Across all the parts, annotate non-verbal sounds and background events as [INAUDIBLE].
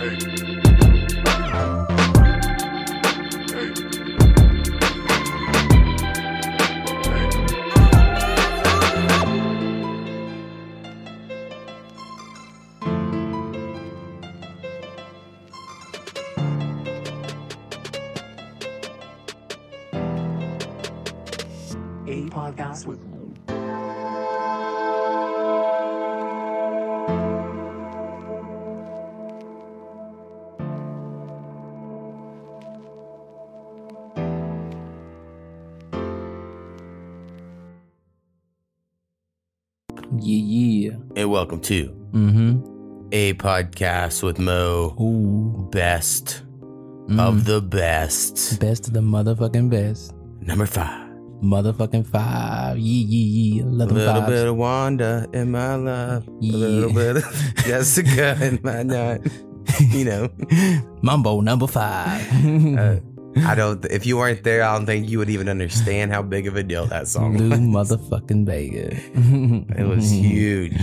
A welcome to Mm-hmm. a podcast with Mo, Ooh. best Mm. of the best. best of the motherfucking best. Number five. Motherfucking five. Yeah, yeah, yeah. A Love little fives. bit of Wanda in my life. A little bit of [LAUGHS] Jessica in my night. You know, [LAUGHS] Mumbo number five. uh, [LAUGHS] I don't. If you weren't there, I don't think you would even understand how big of a deal that song Lou was. motherfucking Vega. It was huge.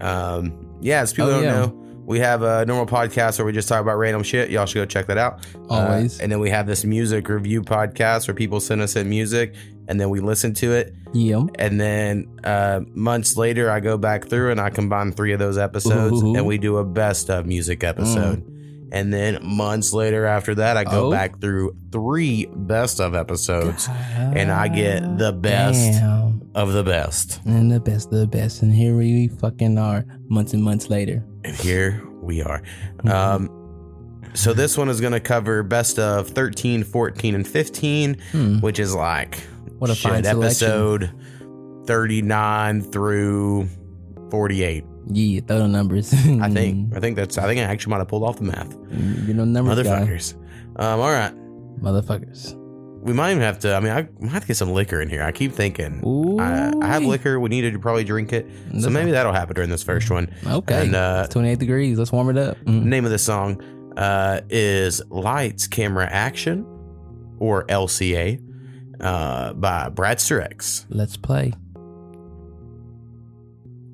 Um, yeah, as people Oh, don't yeah. know, we have a normal podcast where we just talk about random shit. Y'all should go check that out. Uh, Always. and then we have this music review podcast where people send us in music and then we listen to it. Yeah. And then uh, months later, I go back through and I combine three of those episodes Ooh. and we do a best of music episode. And then months later after that, I go Oh. back through three best of episodes and I get the best Damn. of the best. And the best of the best. And here we fucking are months and months later. And here we are. Mhm. Um, so this one is going to cover best of 13, 14, and 15, Hmm. which is like What a fine episode 39 through 48. Yeah, throw the numbers. [LAUGHS] I think. I think that's. I think I actually might have pulled off the math. You know, numbers guy. Motherfuckers. Um, all right. Motherfuckers. We might even have to. I mean, I might have to get some liquor in here. I keep thinking. Ooh. I, I have liquor. We need to probably drink it. So That's maybe that'll happen during this first one. Okay. And, uh, it's 28 degrees. Let's warm it up. Mm. name of the song uh, is Lights, Camera, Action, or LCA, uh, by Bradster X. Let's play.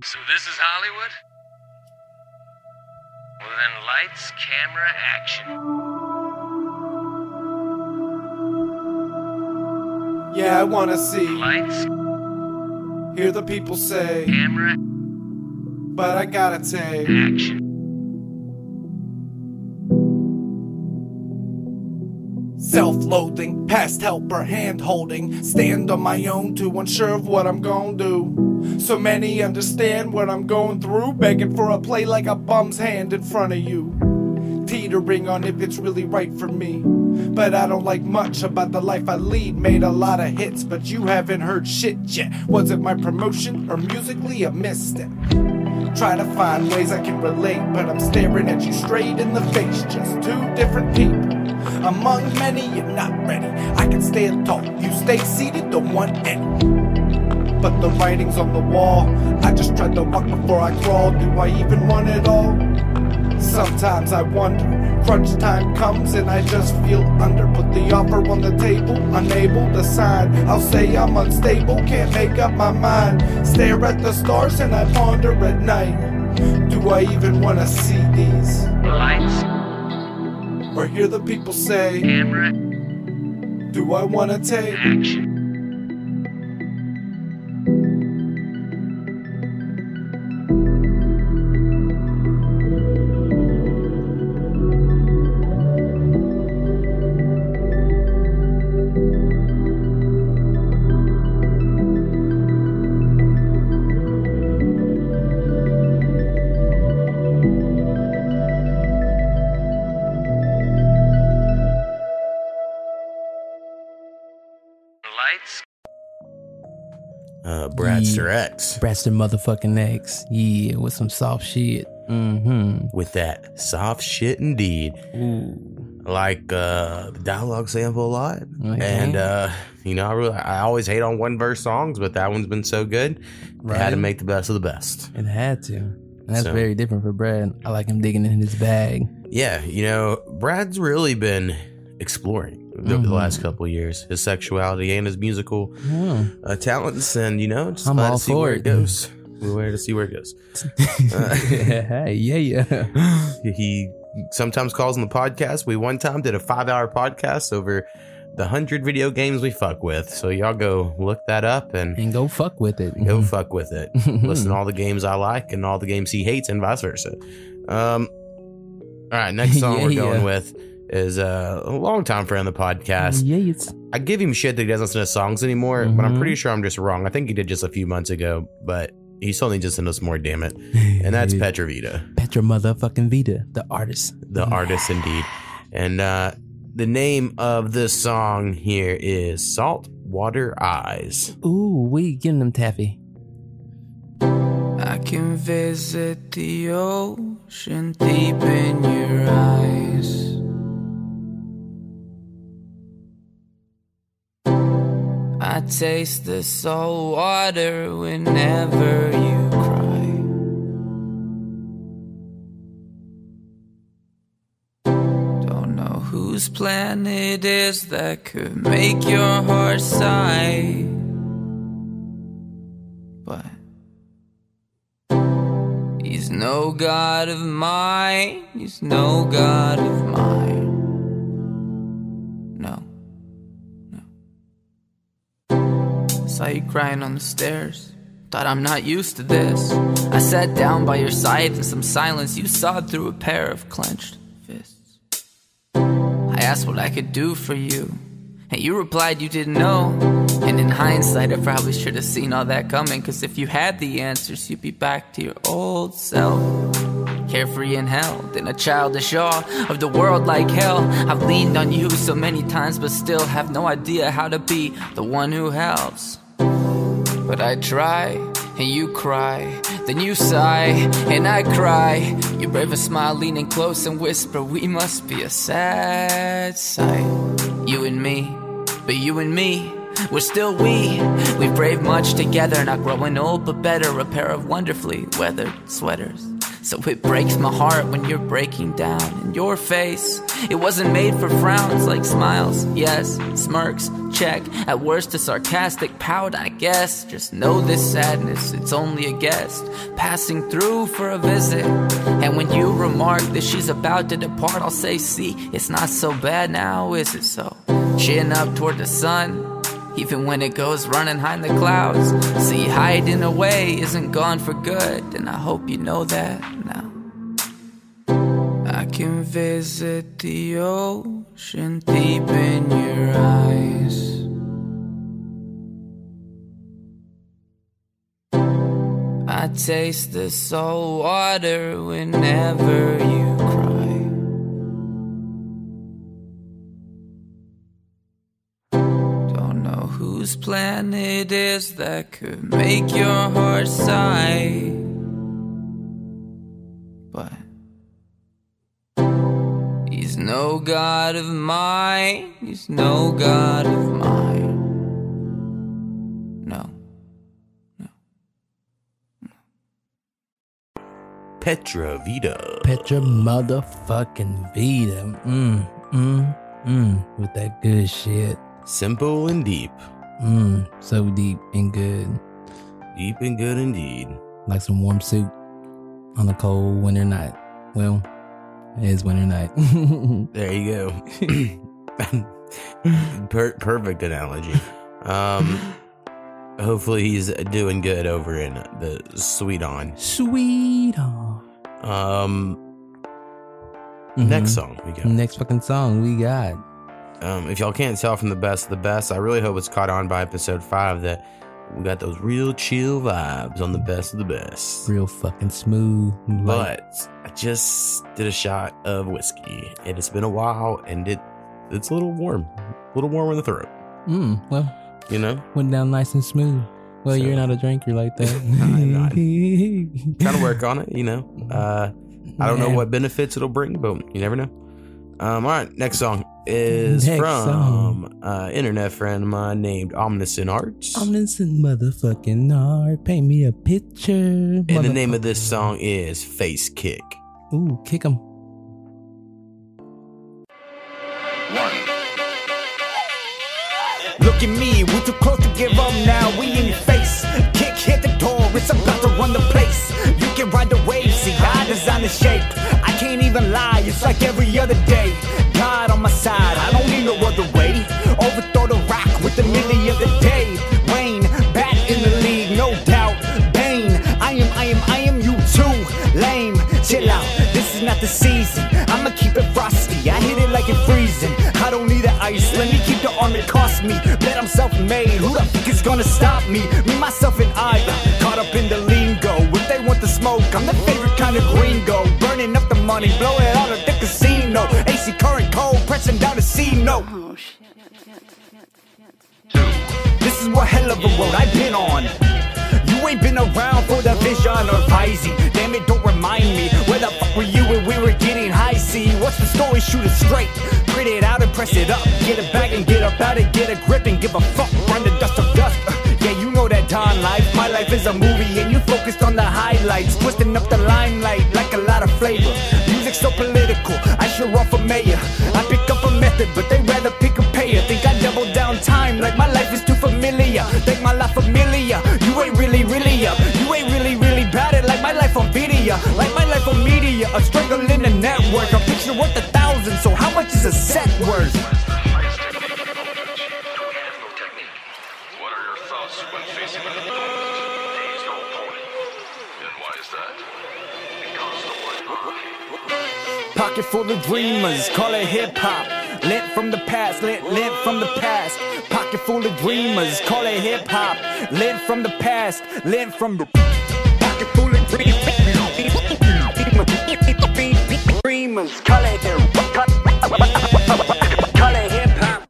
So this is Hollywood? Well then lights, camera, action. Yeah, I wanna see, Lights, hear the people say, camera, but I gotta take. action. Self loathing, past helper, hand holding. Stand on my own, too unsure of what I'm gonna do. So many understand what I'm going through, begging for a play like a bum's hand in front of you. Teetering on if it's really right for me. But I don't like much about the life I lead. Made a lot of hits, but you haven't heard shit yet. Was it my promotion or musically a misstep? Try to find ways I can relate, but I'm staring at you straight in the face. Just two different people. Among many, you're not ready. I can stand tall, you stay seated, don't want any. But the writing's on the wall. I just tried to walk before I crawled. Do I even want it all? Sometimes I wonder. Crunch time comes and I just feel under. Put the offer on the table, unable to sign. I'll say I'm unstable, can't make up my mind. Stare at the stars and I ponder at night. Do I even wanna see these? Lights, Or hear the people say, camera, Do I wanna take? action. Bradster X Bradster motherfucking X. Yeah, with some soft shit. Mm-hmm. with that soft shit indeed. Ooh. Like uh, the dialogue sample a lot, Okay. and uh, you know, I really, I always hate on one verse songs, but that one's been so good. I had to make the best of the best. It had to. And that's So- very different for Brad. I like him digging in his bag. Yeah, you know, Brad's really been exploring the, the Mhm. last couple of years his sexuality and his musical uh, talents, and you know, just I'm all to see for where it. it goes. We're to see where it goes. [LAUGHS] [LAUGHS] yeah, yeah. [LAUGHS] he sometimes calls on the podcast. We one time did a five hour podcast over the hundred video games we fuck with. So y'all go look that up and And go fuck with it. go fuck with it. Listen to all the games I like and all the games he hates, and vice versa. Um, all right, next song Yeah, we're going yeah. with is uh, a longtime friend of the podcast. Yeah, I give him shit that he doesn't listen to songs anymore, but I'm Mhm. pretty sure I'm just wrong. I think he did just a few months ago, but he still needs to send us more, damn it. And that's [LAUGHS] Petra Vita, Petra motherfucking Vita, the artist. the artist indeed. And uh, the name of this song here is Salt Water Eyes. Ooh, we getting them taffy. I can visit the ocean deep in your eyes. I taste the salt water whenever you cry. Don't know whose plan it is that could make your heart sigh. But He's no god of mine. He's no god of mine. You crying on the stairs. Thought I'm not used to this. I sat down by your side in some silence. You sawed through a pair of clenched fists. I asked what I could do for you. And you replied you didn't know. And in hindsight, I probably should have seen all that coming. Cause if you had the answers, you'd be back to your old self. Carefree and held in a childish awe of the world like hell. I've leaned on you so many times, but still have no idea how to be the one who helps. But I try, and you cry, then you sigh, and I cry. You brave a smile, leaning close and whisper, We must be a sad sight. You and me, but you and me, we're still we. We've braved much together, not growing old, but better. A pair of wonderfully weathered sweaters. So it breaks my heart when you're breaking down. And your face, it wasn't made for frowns like smiles. Yes, smirks, check. At worst, a sarcastic pout, I guess. Just know this sadness, it's only a guest passing through for a visit. And when you remark that she's about to depart, I'll say, see, it's not so bad now, is it so? Chin up toward the sun. Even when it goes running high in the clouds, see, hiding away isn't gone for good, and I hope you know that now. I can visit the ocean deep in your eyes. I taste the salt water whenever you cry. Whose plan it is that could make your heart sigh. But he's no god of mine. He's no god of mine. No. Petra Vita. Petra motherfucking Vita. Mm, mm, mm. With that good shit. Simple and deep. Mm, so deep and good. Deep and good indeed. Like some warm soup on a cold winter night. Well, it is winter night. [LAUGHS] There you go. [LAUGHS] per- perfect analogy. Um, hopefully he's doing good over in the Sweden. Sweet. Oh. Um, Mhm. next song we got. Next fucking song we got. Um, if y'all can't tell from the best of the best, I really hope it's caught on by episode five that we got those real chill vibes on the best of the best. Real fucking smooth. But I just did a shot of whiskey, and it's been a while, and it it's a little warm, a little warm in the throat. mm, well, You know, went down nice and smooth. Well, So- you're not a drinker like that. [LAUGHS] I'm not. [LAUGHS] trying to work on it. You know, uh, I don't know what benefits it'll bring, but you never know. Um, all right, next song is Next from song. uh, internet friend of mine named Omniscient Arts. Omniscient motherfucking art. Paint me a picture. and the name of this song is Face Kick. Ooh, kick him. Look at me, we too close to give up now. We in your face. Kick hit the door, it's about to run the place. You can ride the wave, see I design the shape. I it's like every other day. God on my side, I don't need no other way. Overthrow the rock with the milli of the day. Wayne, back in the league, no doubt. Bane, I am, I am, I am you too. Lame, chill out, this is not the season. I'ma keep it frosty, I hit it like it's freezing. I don't need the ice, let me keep the arm it cost me. Bet I'm self made, who the fuck is gonna stop me? Me, myself, and I, Oh, the C. This is what hell of a road I've been on. You ain't been around for the vision or vising. Damn it, don't remind me. Where the fuck were you when we were getting high? See, what's the story? Shoot it straight. Print it out and press it up. Get it back and get up out it. Get a grip and give a fuck. Run the dust of dust. Yeah, you know that Don life. My life is a movie and you focused on the highlights. Twisting up the limelight like down like my life is too familiar. Think my life familiar. You ain't really, really up. You ain't really, really bad at like my life on video. Like my life on media. A strangle in the network. A picture worth a thousand. So how much is a set worth? Pocket full of dreamers, call it hip hop. Lit from the past, lit, lit from the past. Pocket full of dreamers, call it hip hop. Lit from the past, lit from the pocket full of dreamers. Dreamers, call it hip hop. Call it hip hop.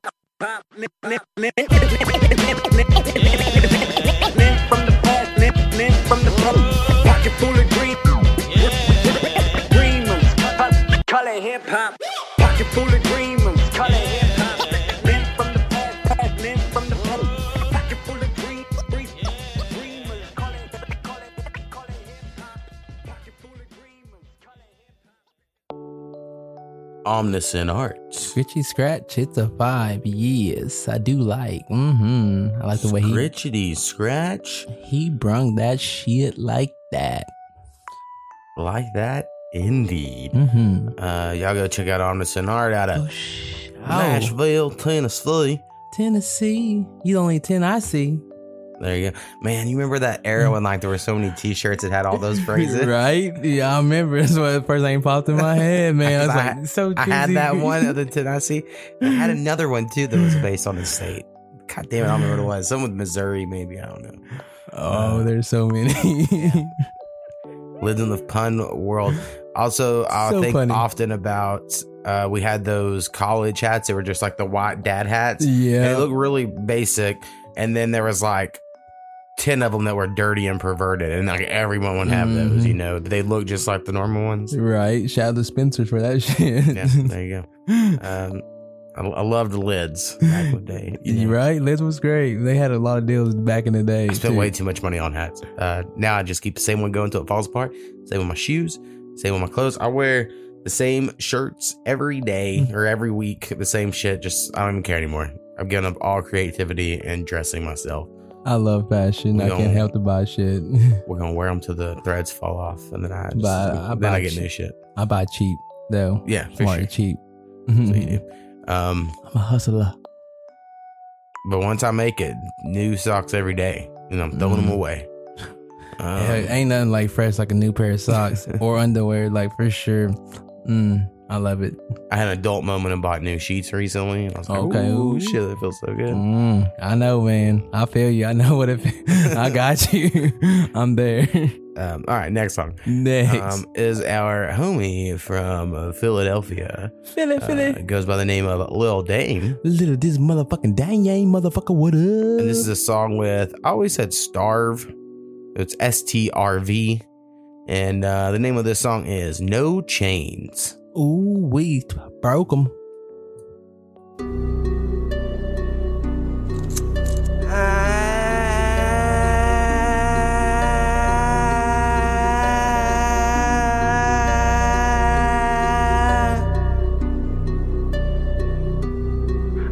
It hip hop. Pocket full of dreamers, call it hip hop. Lit from the past, past, lit from the past. Pocket full of dream- dream- dreamers, call it, call it, call it hip hop. Pocket full of dreamers, call it hip hop. Omniscient Arts. Scritchy Scratch, it's a five. Yes, I do like. Mm-hmm. I like the way he Scritchity Scratch. he brung that shit like that. Like that, indeed. Mm-hmm. Uh, y'all go check out Omniscient Art out of Push. Nashville, Tennessee. Tennessee. You the only ten I see. There you go. Man, you remember that era when like there were so many t-shirts that had all those [LAUGHS] phrases? right? Yeah, I remember. That's what the first thing popped in my head, [LAUGHS] man. I was I- like, so I had that one of the Tennessee. I had [LAUGHS] another one too that was based on the state. God damn it, I don't remember what it was. Some with Missouri, maybe. I don't know. Oh, there's so many. Lived in the pun world. Also, I So think funny. often about uh, we had those college hats that were just like the white dad hats. And yeah. they look really basic. And then there was like 10 of them that were dirty and perverted. And like everyone would have those, Mhm. you know. They look just like the normal ones. Right. Shout out to Spencer for that [LAUGHS] shit. Yeah, there you go. Um, I, I loved the lids back in the day. [LAUGHS] You know. right? lids was great. They had a lot of deals back in the day. I spent too. way too much money on hats. Uh, now I just keep the same one going until it falls apart. Same with my shoes. Same with my clothes. I wear the same shirts every day Mm. or every week. The same shit. Just I don't even care anymore. I've given up all creativity and dressing myself. I love fashion. We I can't help to buy shit. [LAUGHS] We're gonna wear them till the threads fall off, and then I just, But I then buy I get ch- new shit. I buy cheap though. Yeah, for Smart sure. cheap. That's what you do. [LAUGHS] Um, I'm a hustler. but once I make it, new socks every day, and I'm throwing them Mm. away. Um, Yeah, ain't nothing like fresh like a new pair of socks [LAUGHS] or underwear, like for sure. Mm, I love it. I had an adult moment and bought new sheets recently. I was like, Okay. ooh, shit, that feels so good. Mm, I know, man. I feel you. I know what it. [LAUGHS] I got you. [LAUGHS] I'm there. Um, all right, next song Next, um, is our homie from uh, Philadelphia. Philly, Uh, Philly. it goes by the name of Lil Dame. Little this motherfucking yang motherfucker. What up? And this is a song with, I always said Starve. It's S T R V. And uh, the name of this song is No Chains. Ooh, we broke them.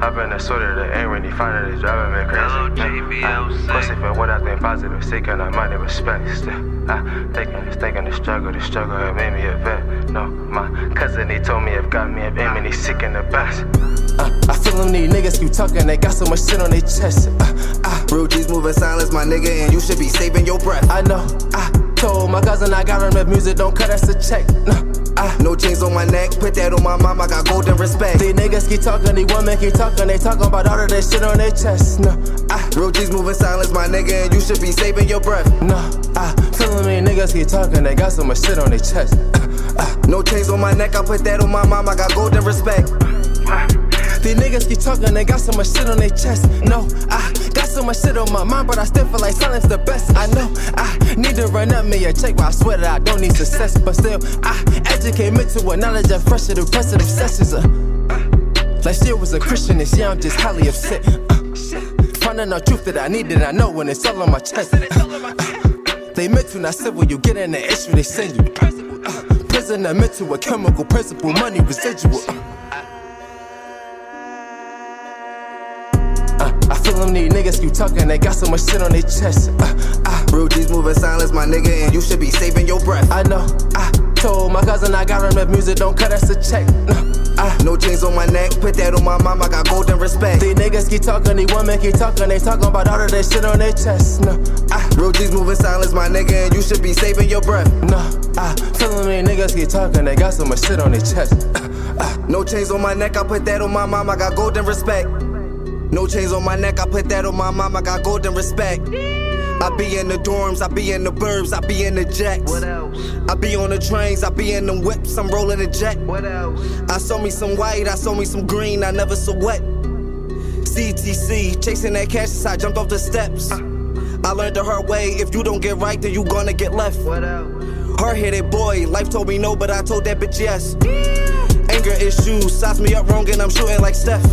I've been a sorter that ain't really finding it driving me crazy. Hello, JBL, Pussy say. for what I think positive, seeking out money, respect. Still, I thinking, thinking the struggle, the struggle had made me a vet. No, my cousin, he told me if got me up aim and he sick in the best. Uh, I feel them these niggas keep talking, they got so much shit on their chest. Uh, uh, Real G's moving silence, my nigga, and you should be saving your breath. I know, I told my cousin I got him if music don't cut us a check. No, I, No chains on my neck, put that on my mom, I got golden respect. these niggas keep talking, these women keep talking, they talking about all of that shit on their chest. No, I, ah. Real G's moving silence, my nigga, and you should be saving your breath. no, I feel them these niggas keep talking, they got so much shit on their chest. Uh, [LAUGHS] No chains on my neck, I put that on my mom, I got golden respect. These niggas keep talking, they got so much shit on their chest. No, I got so much shit on my mind, but I still feel like silence the best. I know I need to run up me a check, but I swear that I don't need success. But still, I educate knowledge and fresh to the press of the sessions. Uh, uh, like still was a Christian, this year I'm just highly upset. Uh, finding out truth that I need, and I know when it's all on my chest. Uh, they mental, not civil, you get in the issue, they send you. Uh, prisoner mental, a chemical principle, money residual. Uh, them these niggas keep talking, they got so much shit on their chest. Uh, uh, Real G's moving silence, my nigga, and you should be saving your breath. I know, I told my cousin I got him if music don't cut us a check. Uh, uh, No chains on my neck, put that on my mom, I got golden respect. these niggas keep talking, these women keep talking, they talking about all of that shit on their chest. No, I, Real G's moving silence, my nigga, and you should be saving your breath. no, I feel them these niggas keep talking, they got so much shit on their chest. Uh, uh, No chains on my neck, I put that on my mom, I got golden respect. No chains on my neck, I put that on my mom, I got golden respect. I be in the dorms, I be in the burbs, I be in the jets. What else? I be on the trains, I be in them whips, I'm rolling a jet. What else? I saw me some white, I saw me some green, I never saw wet. CTC, chasing that cash as I jumped off the steps. I learned the hard way, if you don't get right, then you gonna get left. What else? Hard headed boy, life told me no, but I told that bitch yes. Anger issues, size me up wrong, and I'm shooting like Steph.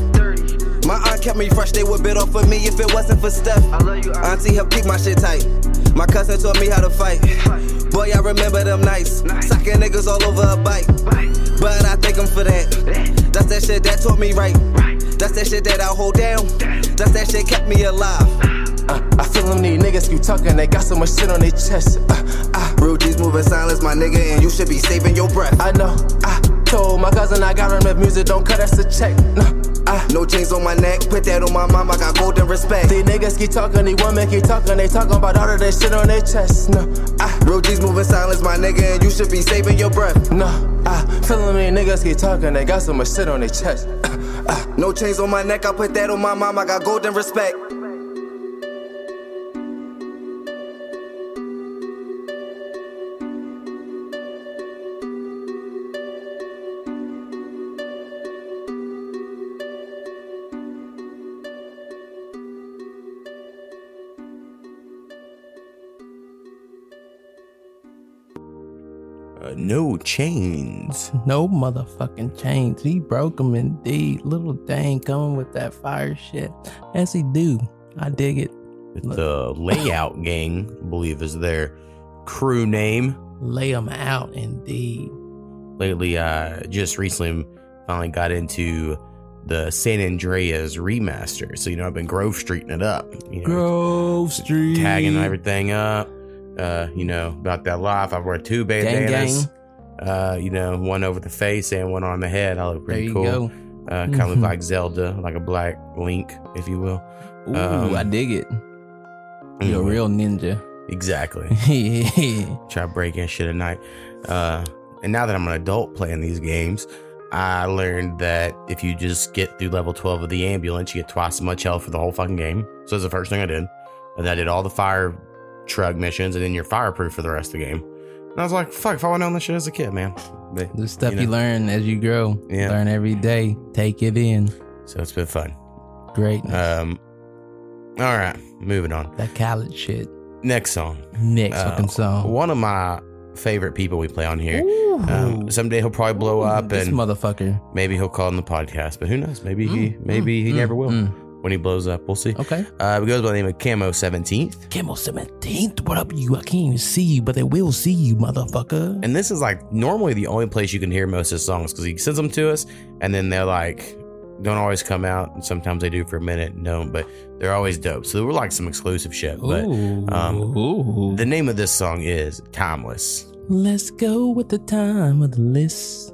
My aunt kept me fresh, they would bid off of me if it wasn't for Steph. I love you, aunt. Auntie helped keep my shit tight. My cousin taught me how to fight. Boy, I remember them nights. Nice. Socking niggas all over a bike. But I thank him for that. That's that shit that taught me right. Right. That's that shit that I hold down. That's that shit kept me alive. uh, I feel them these niggas keep talking, they got so much shit on their chest. Uh, uh, Real G's moving silence, my nigga, and you should be saving your breath. I know, I told my cousin I got him if music don't cut us a check. No, I No chains on my neck, put that on my mom, I got golden respect. These niggas keep talking, these women keep talking, they talking about all of that shit on their chest. No, I, ah, Real G's moving silence, my nigga, and you should be saving your breath. no, I ah, feel me niggas keep talking, they got so much shit on their chest. Uh, No chains on my neck, I put that on my mom, I got golden respect. No chains. No motherfucking chains. He broke him indeed. Little Dane coming with that fire shit. As he do. I dig it. The layout [COUGHS] gang, I believe, is their crew name. Lay him out indeed. Lately, uh, just recently finally got into the San Andreas remaster. So, you know, I've been Grove Streeting it up. You know, Grove Street. tagging everything up. Uh, you know, about that life. I wear two Gang, bandanas. gang. Uh, you know, one over the face and one on the head. I look There pretty you cool. go. Uh, kind of look Mhm. like Zelda, like a black Link, if you will. Ooh, Um, I dig it. You're a Mhm. real ninja. Exactly. [LAUGHS] Try breaking shit at night. Uh, and now that I'm an adult playing these games, I learned that if you just get through level 12 of the ambulance, you get twice as much health for the whole fucking game. So that's the first thing I did. And then I did all the fire truck missions, and then you're fireproof for the rest of the game. And I was like, fuck, if I would known this shit as a kid, man. But, The stuff you, know, learn as you grow. Yeah. Learn every day. Take it in. So it's been fun. Great. Um, all right, moving on. that college shit. Next song. Next Uh, fucking song. One of my favorite people we play on here. Um, someday he'll probably blow up this and motherfucker. maybe he'll call in the podcast, but who knows? Maybe he, Mm, maybe he mm, never will. When he blows up, we'll see. Okay. Uh, it goes by the name of Camo 17th. Camo 17th. What up, you? I can't even see you, but they will see you, motherfucker. And this is like normally the only place you can hear most of his songs because he sends them to us and then they're like, don't always come out. And sometimes they do for a minute and don't, but they're always dope. So we're like some exclusive shit. But Ooh. um, Ooh. the name of this song is Timeless. Let's go with the time of the list.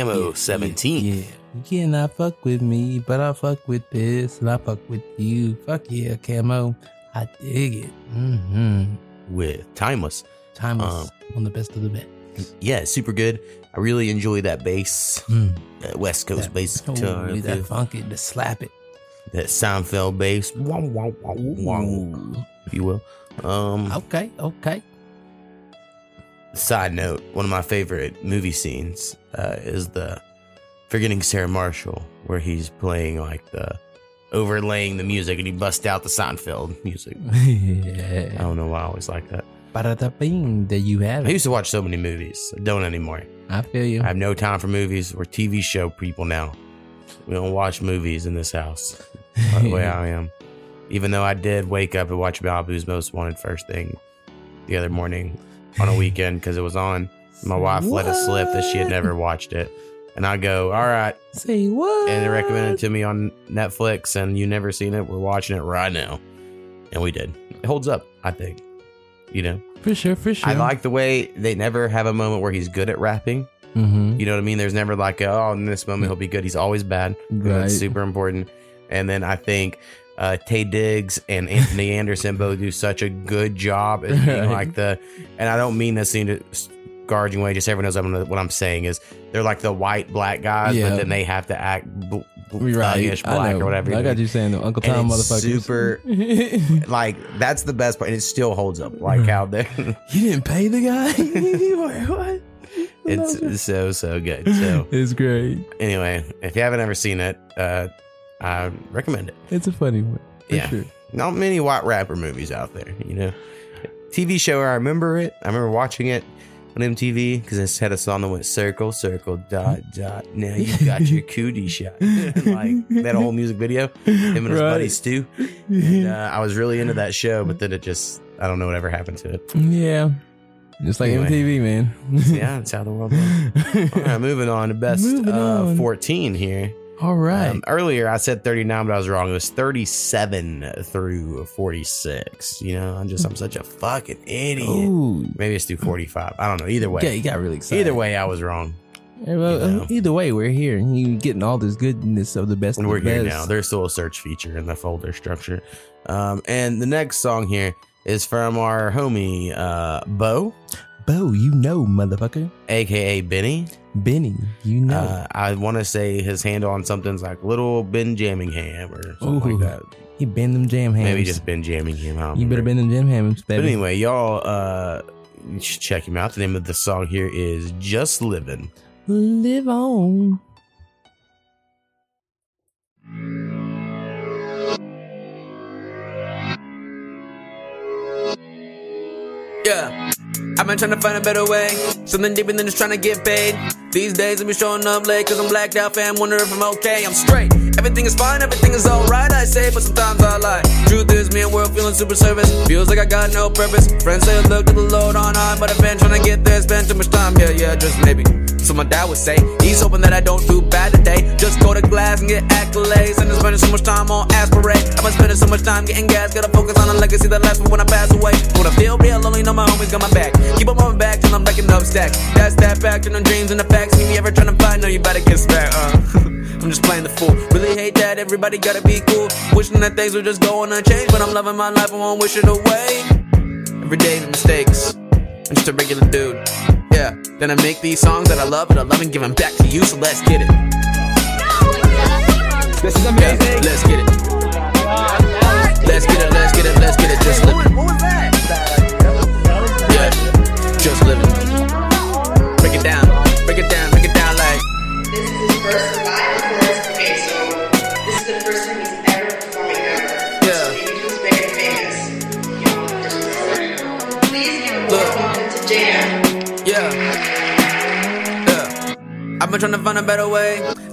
Ammo 17. Yeah. You cannot fuck with me, but I fuck with this, and I fuck with you. Fuck yeah, camo. I dig it. Mm-hmm. With Timeless. Timeless. Um, of the best of the best. Yeah, super good. I really enjoy that bass. Mm. Uh, West Coast That- bass oh, guitar. that feel. funky, to slap it. that Seinfeld bass, wow, wow, wow, if you will. Um, Okay, okay. Side note: One of my favorite movie scenes uh, is the "Forgetting Sarah Marshall," where he's playing like the overlaying the music, and he busts out the Seinfeld music. [LAUGHS] I don't know why I always like that. Bada bing, there you have I it. used to watch so many movies. I don't anymore. I feel you. I have no time for movies. We're TV show people now. We don't watch movies in this house. By the way [LAUGHS] I am. Even though I did wake up and watch Malibu's Most Wanted first thing the other morning on a weekend because it was on. My wife let us slip that she had never watched it. And I go, all right. Say what? And they recommended it to me on Netflix and you never seen it. We're watching it right now. And we did. It holds up, I think. You know? For sure, for sure. I like the way they never have a moment where he's good at rapping. Mm-hmm. You know what I mean? There's never like, oh, in this moment he'll be good. He's always bad. Right. That's super important. And then I think uh, Tay Diggs and Anthony [LAUGHS] Anderson both do such a good job at being like the, and I don't mean this in a guarding way. Just everyone knows I'm, what I'm saying is they're like the white black guys, Yeah. but then they have to act bl- bl- Right. black or whatever. I got you saying the Uncle Tom motherfucker. Super, [LAUGHS] like that's the best part, and it still holds up. Like how they, [LAUGHS] You didn't pay the guy? What? it's so so good. So It's great. anyway, if you haven't ever seen it, uh, I recommend it. It's a funny one. Yeah, sure. not many white rapper movies out there. You know, TV show. I remember it. I remember watching it on MTV because it had a song that went circle, circle, dot, dot. Now you got your [LAUGHS] cootie shot. [LAUGHS] like that whole music video. Him and his Right. buddy Stu. And, uh, I was really into that show, but then it just I don't know whatever happened to it. Yeah. Just like Anyway. MTV, man. yeah, that's how the world works. [LAUGHS] All right, moving on to best uh, on. 14 here. All right. Um, earlier, I said 39, but I was wrong. It was 37 through 46. You know, I'm just, I'm such a fucking idiot. Ooh. Maybe it's through 45. I don't know. Either way. Yeah, you got really excited. Either way, I was wrong. Yeah, well, you know. Either way, we're here. and You getting all this goodness of the best. And we're the here best. now. There's still a search feature in the folder structure. Um, and the next song here is from our homie, uh, Bo, Bo, you know, motherfucker. aka Benny. Benny, you know. Uh, I want to say his handle on something's like Little Ben Jammingham or something Ooh. like that. he bend them jam hams. Maybe just Ben Jammingham. I don't You better remember. bend them jam hams, baby. But anyway, y'all uh should check him out. The name of the song here is Just Living. Live on. Yeah. I've been trying to find a better way. Something deeper than just trying to get paid. These days, I'm be showing up late cause I'm blacked out, fam. Wonder if I'm okay. I'm straight. Everything is fine, everything is alright, I say, but sometimes I lie. Truth is, me and world feeling super service. Feels like I got no purpose. Friends say, look to the Lord on high, but I've been trying to get there, spend too much time. Yeah, yeah, just maybe. So my dad would say, he's hoping that I don't do bad today. Just go to class and get accolades. And I'm spending so much time on aspirate. I've been spending so much time getting gas. Gotta focus on a legacy that lasts for when I pass away. When I feel real lonely, know my homies got my back. Keep on my back till I'm backing up stacks. That's that fact, turn on dreams into facts. See me ever trying to find, no, you better get back. Uh. [LAUGHS] I'm just playing the fool. Really hate that everybody gotta be cool. Wishing that things would just go unchanged. But I'm loving my life, I won't wish it away. Every day the mistakes. I'm just a regular dude. Yeah. Then I make these songs that I love, and I love and give them back to you. So let's get it. This is amazing. Yeah, let's get it.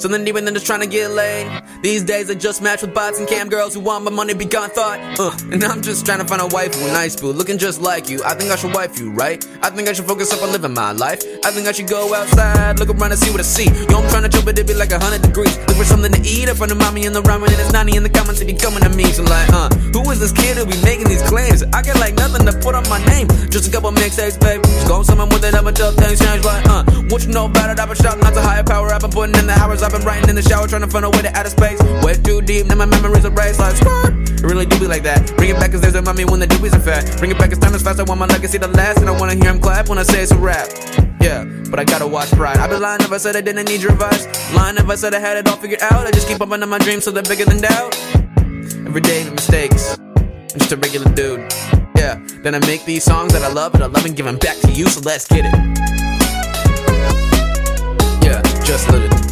Something deeper than just trying to get laid. These days I just match with bots and cam girls who want my money beyond thought. Uh, and I'm just trying to find a wife who nice boo, looking just like you. I think I should wife you, right? I think I should focus up on living my life. I think I should go outside, look around and see what I see. Yo, I'm trying to chill, but it be like a hundred degrees. Look for something to eat in front of mommy in the ramen, and it's 90 in the comments if you coming to me. So like, uh, who is this kid who be making these claims? I get like nothing to put on my name. Just a couple mixtapes, babe. Just go somewhere with it, up until things change. Like, uh, what you know about it? I've been shouting out to higher power. I've been putting in the hours. I've been writing in the shower, trying to find a way to outer space. Way too deep, now my memories are erased. Like. It really do be like that. Bring it back cause there's a mommy when the doobies are fat. Bring it back as time is fast. I want my legacy to see the last. And I wanna hear him clap when I say it's a rap. Yeah, but I gotta watch pride. I'd be lying if I said I didn't need your advice. Lying if I said I had it all figured out. I just keep up under my dreams so they're bigger than doubt. Every day the mistakes. I'm just a regular dude. Yeah, then I make these songs that I love and I love and give them back to you. So let's get it. Yeah, just live it.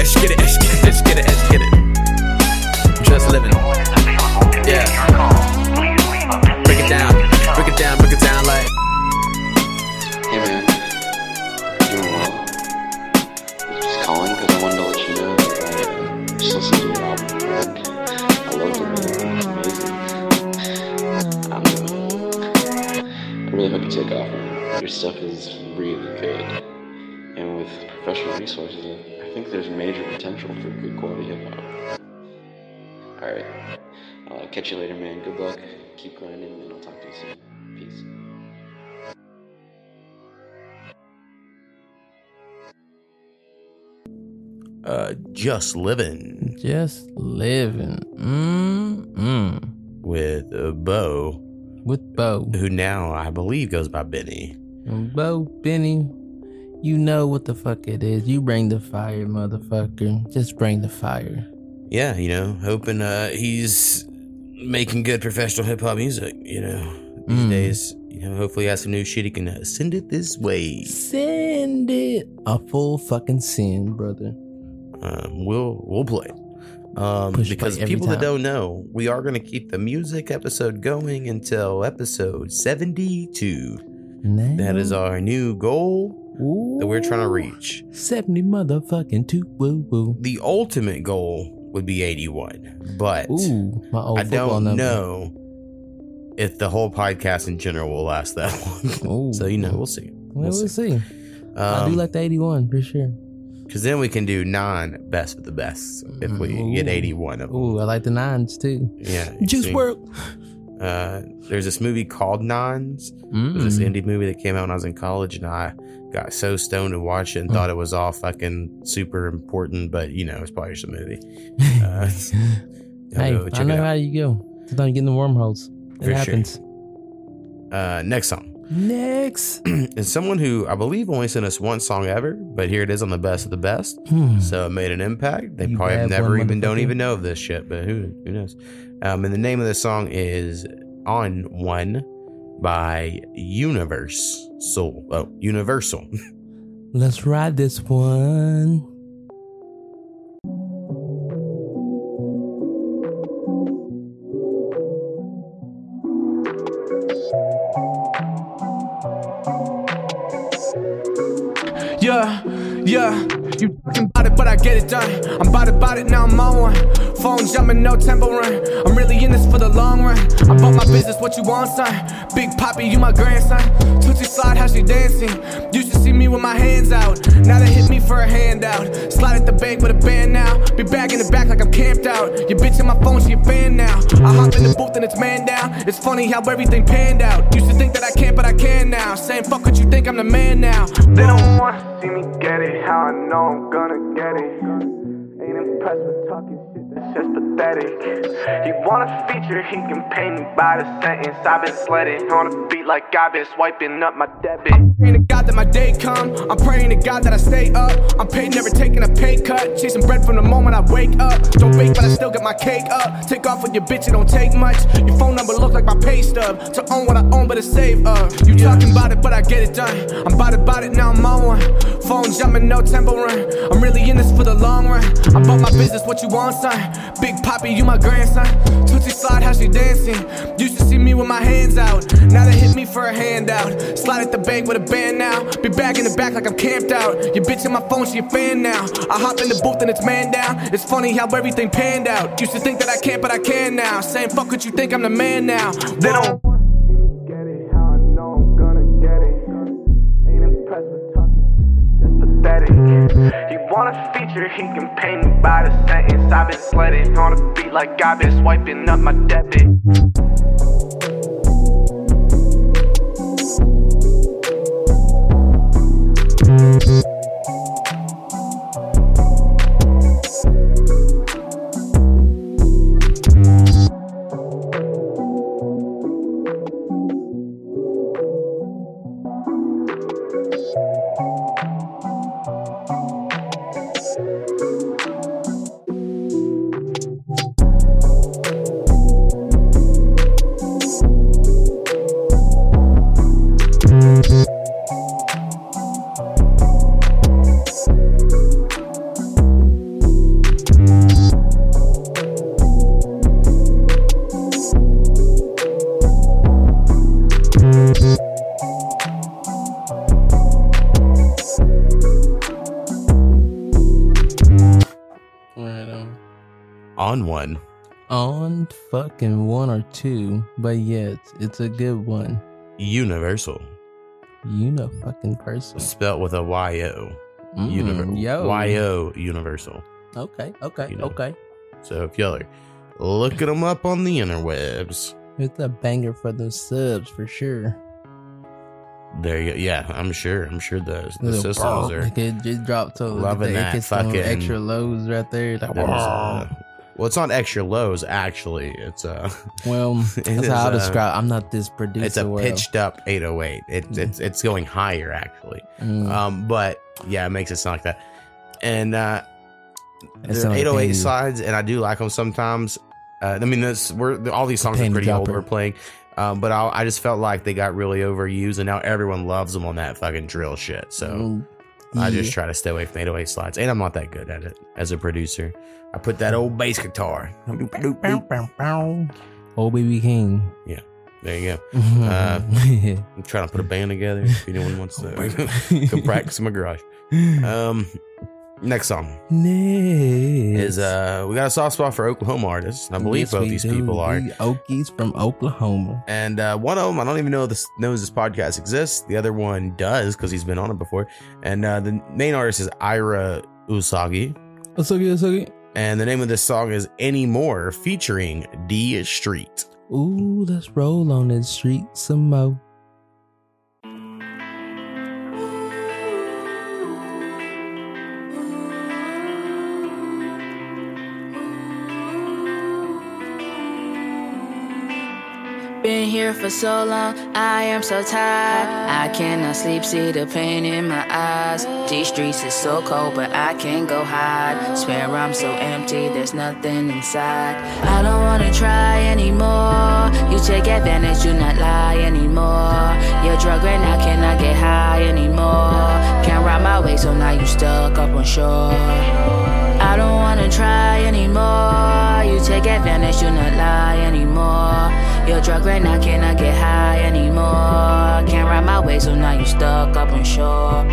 Let's get it, let's get it, let's get it, let's get it. Just living. Yeah. Break it down, break it down, break it down like. Hey man, doing well. Just calling because I wanted to let you know that I just listened to your album I loved it. Man. It's amazing. Um, I really hope you take off. Your stuff is really good, and with professional resources, I think there's major potential for good quality hip hop. All right, I'll catch you later, man. Good luck. Keep grinding, and I'll talk to you soon. Peace. Uh, Just Living Just living. Mm mm. with uh, Bo, With Bo. who now I believe goes by Benny. Bo Benny, you know what the fuck it is. You bring the fire, motherfucker. Just bring the fire. Yeah, you know, hoping uh, he's making good professional hip hop music. You know, these Mm. days. You know, hopefully, he has some new shit. He can uh, send it this way. Send it. A full fucking sin, brother. Um, we'll we'll play. Um, Push because people that don't know, we are going to keep the music episode going until episode seventy-two. That is our new goal that we're trying to reach. 70 motherfucking two woo woo. The ultimate goal would be eighty-one, but Ooh, my old I don't number. know if the whole podcast in general will last that [LAUGHS] long. so you know, we'll see. Well, we'll see. I do Um, like the 81 for sure. Because then we can do non best of the best if we get 81 of them. Ooh, I like the nines too. Yeah. Juice see. WRLD. Uh, there's this movie called Nines. It was this Mm. indie movie that came out when I was in college, and I got so stoned to watch it and Mm. thought it was all fucking super important, but you know, it's probably just a movie. Uh, [LAUGHS] Hey, go I know how you go. Sometimes you get in the wormholes. It For sure. happens. Uh, next song. Next. [CLEARS THROAT] is someone who I believe only sent us one song ever, but here it is on the best of the best. Hmm. So it made an impact. They You probably have never even don't even know of this shit, but who who knows? Um, and the name of the song is "On One" by Universe Soul. Oh, Youniversal. [LAUGHS] Let's ride this one. Yeah, yeah. You talking about it, but I get it done. I'm about it, about it, now I'm on one. Phone jumping, no tempo run. I'm really in this for the long run. I bought my business, what you want, son? Big Poppy, you my grandson. Tootsie slide, how she dancing. Used to see me with my hands out. Now they hit me for a handout. Slide at the bank with a band now. Be back in the back like I'm camped out. Your bitch in my phone, she a fan now. I hop in the booth and it's man down. It's funny how everything panned out. Used to think that I can't, but I can now. Saying fuck what you think, I'm the man now. They don't wanna see me get it. How I know I'm gonna get it. Ain't impressed with just pathetic. He want a feature, he can pay me by the sentence. I've been sledding on a beat like I've been swiping up my debit. I'm praying to God that my day come. I'm praying to God that I stay up. I'm paid, never taking a pay cut. Chasing bread from the moment I wake up. Don't bake, but I still get my cake up. Take off with your bitch, it don't take much. Your phone number look like my pay stub. To own what I own, but to save up. You talking about it, but I get it done. I'm about it, about it, now I'm on one. Phone jumping, no tempo run. I'm really in this for the long run. I bought my business, what you want, son? Big Poppy, you my grandson. Tootsie slide, how she dancing. Used to see me with my hands out. Now they hit me for a handout. Slide at the bank with a band now. Be back in the back like I'm camped out. Your bitch in my phone, she a fan now. I hop in the booth and it's man down. It's funny how everything panned out. Used to think that I can't, but I can now. Saying fuck what you think, I'm the man now. They don't wanna see pathetic. He can paint me by the sentence. I've been sledding on a beat like I've been swiping up my debit. Right Fucking one or two, but yeah, it's, it's a good one. Youniversal. You know, fucking person. Spelt with a Y-O. Mm, Univer- yo. Y-O Universal. Okay, okay, You know. okay. So if y'all are looking them up on the interwebs, It's a banger for those subs for sure. there you go. Yeah, I'm sure. I'm sure the, the systems are It could just drop to loving it that fucking- extra loads right there. Like, Well, it's not extra lows actually. It's uh [LAUGHS] Well, that's is, how I uh, describe. I'm not this producer. It's a pitched up 808. It's it's it's going higher actually. Mm. Um, but yeah, it makes it sound like that. And uh, It they're 808 pain. slides, and I do like them sometimes. Uh, I mean, this we're all these songs are pretty old. We're playing, um, but I, I just felt like they got really overused, and now everyone loves them on that fucking drill shit. So Mm, I just try to stay away from 808 slides, and I'm not that good at it as a producer. I put that old bass guitar. [LAUGHS] Old baby king. Yeah, there you go. [LAUGHS] Uh, [LAUGHS] I'm trying to put a band together. If anyone wants to come practice in my garage. Um, next song Next. is uh, we got a soft spot for Oklahoma artists. and I believe Yes, both we these do. people are. We Okies from Oklahoma. And uh, one of them, I don't even know this knows this podcast exists. The other one does because he's been on it before. And uh, the main artist is Ira Usagi. Usagi, Usagi. And the name of this song is Anymore, featuring D Street. Ooh, let's roll on the street some more. Been here for so long, I am so tired. I cannot sleep, see the pain in my eyes. These streets is so cold, but I can't go hide. Swear I'm so empty, there's nothing inside. I don't wanna try anymore. You take advantage, do not lie anymore. Your drug right now cannot get high anymore. Can't ride my way, so now you stuck up on shore. I don't wanna try anymore. You take advantage, do not lie anymore. Your drug right now cannot get high anymore. Can't ride my way, so now you stuck up on shore.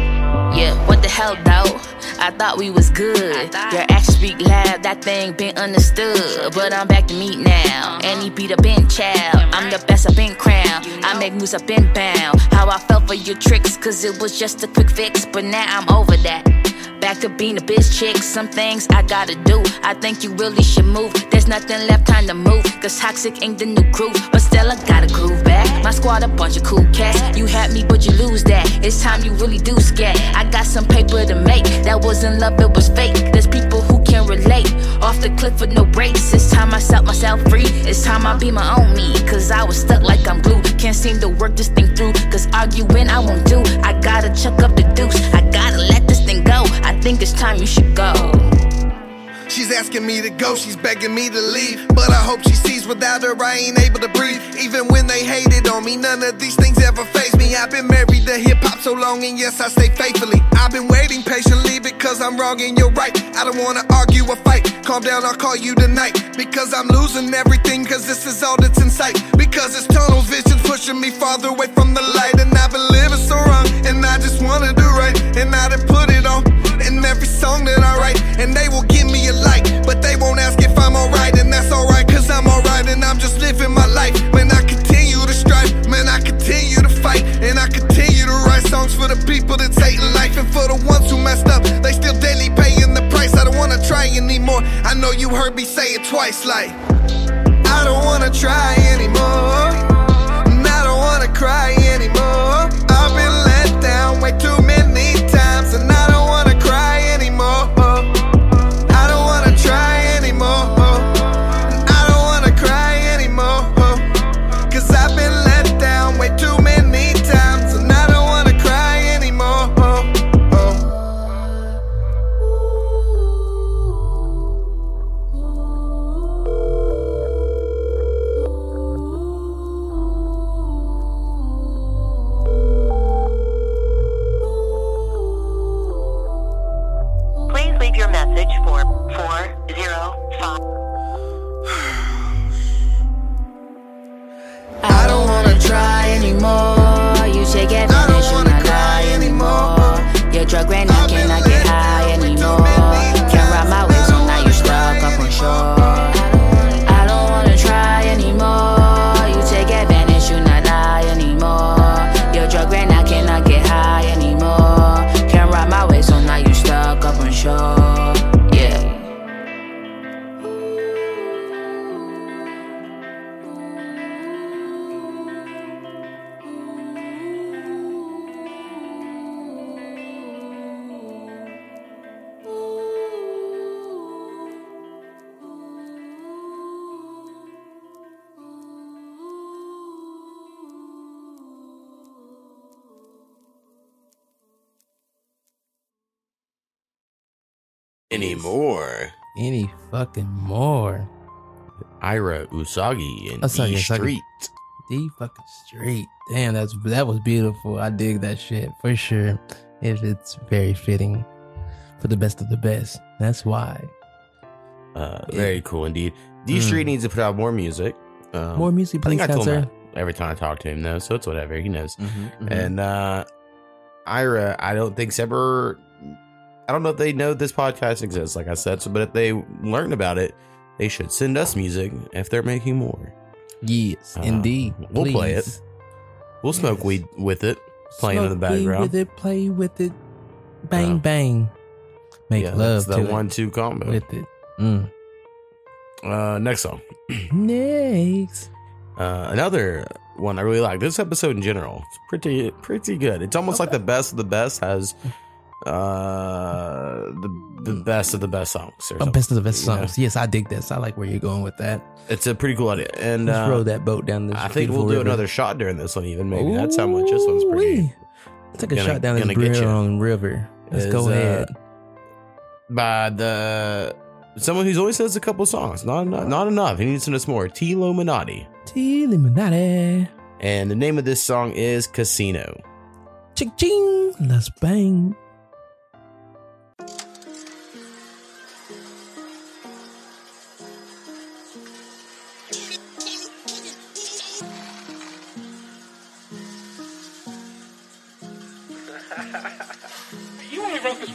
Yeah, what the hell, though? I thought we was good. Your actions speak loud, that thing been understood. But I'm back to meet now. And he beat up in child. I'm the best I've been. I make moves up in bound. How I felt for your tricks, cause it was just a quick fix. But now I'm over that. Back to being a bitch chick, some things I gotta do. I think you really should move. There's nothing left, time to move. Cause toxic ain't the new groove. But still, I gotta groove back. My squad a bunch of cool cats. You had me, but you lose that. It's time you really do scat. I got some paper to make. That wasn't love, it was fake. There's people who can relate. Off the cliff with no brakes. It's time I set myself free. It's time I be my own me. Cause I was stuck like I'm glued. Can't seem to work this thing through. Cause arguing I won't do. I gotta chuck up the deuce. I gotta let think it's time you should go. She's asking me to go, she's begging me to leave. But I hope she sees without her, I ain't able to breathe. Even when they hated on me, none of these things ever phase me. I've been married to hip hop so long, and yes, I stay faithfully. I've been waiting patiently because I'm wrong and you're right. I don't wanna argue or fight. Calm down, I'll call you tonight. Because I'm losing everything, cause this is all that's in sight. Because it's tunnel vision pushing me farther away from the light. And I've been living so wrong, and I just wanna do right. And I done put it on every song that I write. And they will give me a like, but they won't ask if I'm alright. And that's alright, cause I'm alright. And I'm just living my life. Man, I continue to strive. Man, I continue to fight. And I continue to write songs for the people that's hating life. And for the ones who messed up, they still daily paying the price. I don't wanna try anymore. I know you heard me say it twice, like, I don't wanna try anymore. Anymore. Any fucking more. Ira Usagi and Usagi, D Usagi. Street. D fucking street. Damn, that's that was beautiful. I dig that shit for sure. It, it's very fitting for the best of the best. That's why. Uh, very cool indeed. D Mm. Street needs to put out more music. Um, More music, I think please, I told him every time I talk to him, though, so it's whatever. He knows. mhm. And uh, Ira, I don't think's ever. I don't know if they know this podcast exists, like I said. So, but if they learn about it, they should send us music if they're making more. Yes, Uh, indeed. We'll play it. We'll smoke weed with it, playing in the Smoke weed background. With it, play with it. Bang Uh, bang. Make yeah, love that's the to one-two combo. with it. Mm. Uh, next song. Next. Uh, another one I really like. This episode in general, it's pretty pretty good. It's almost like the best of the best has uh the the best of the best songs. or Oh, best of the best songs. Yes, I dig this. I like where you're going with that. It's a pretty cool idea. And uh, row that boat down this. I think we'll do river. another shot during this one. Even maybe that's how much this one's pretty. Take a gonna- shot down this gonna get ya. Brilliant River. Let's Is, go uh, ahead. By the someone who's only says a couple songs, not not, not enough. He needs to know some more. Tlowminati, T. Illuminati. and the name of this song is Casino. Ching ching. Let's bang.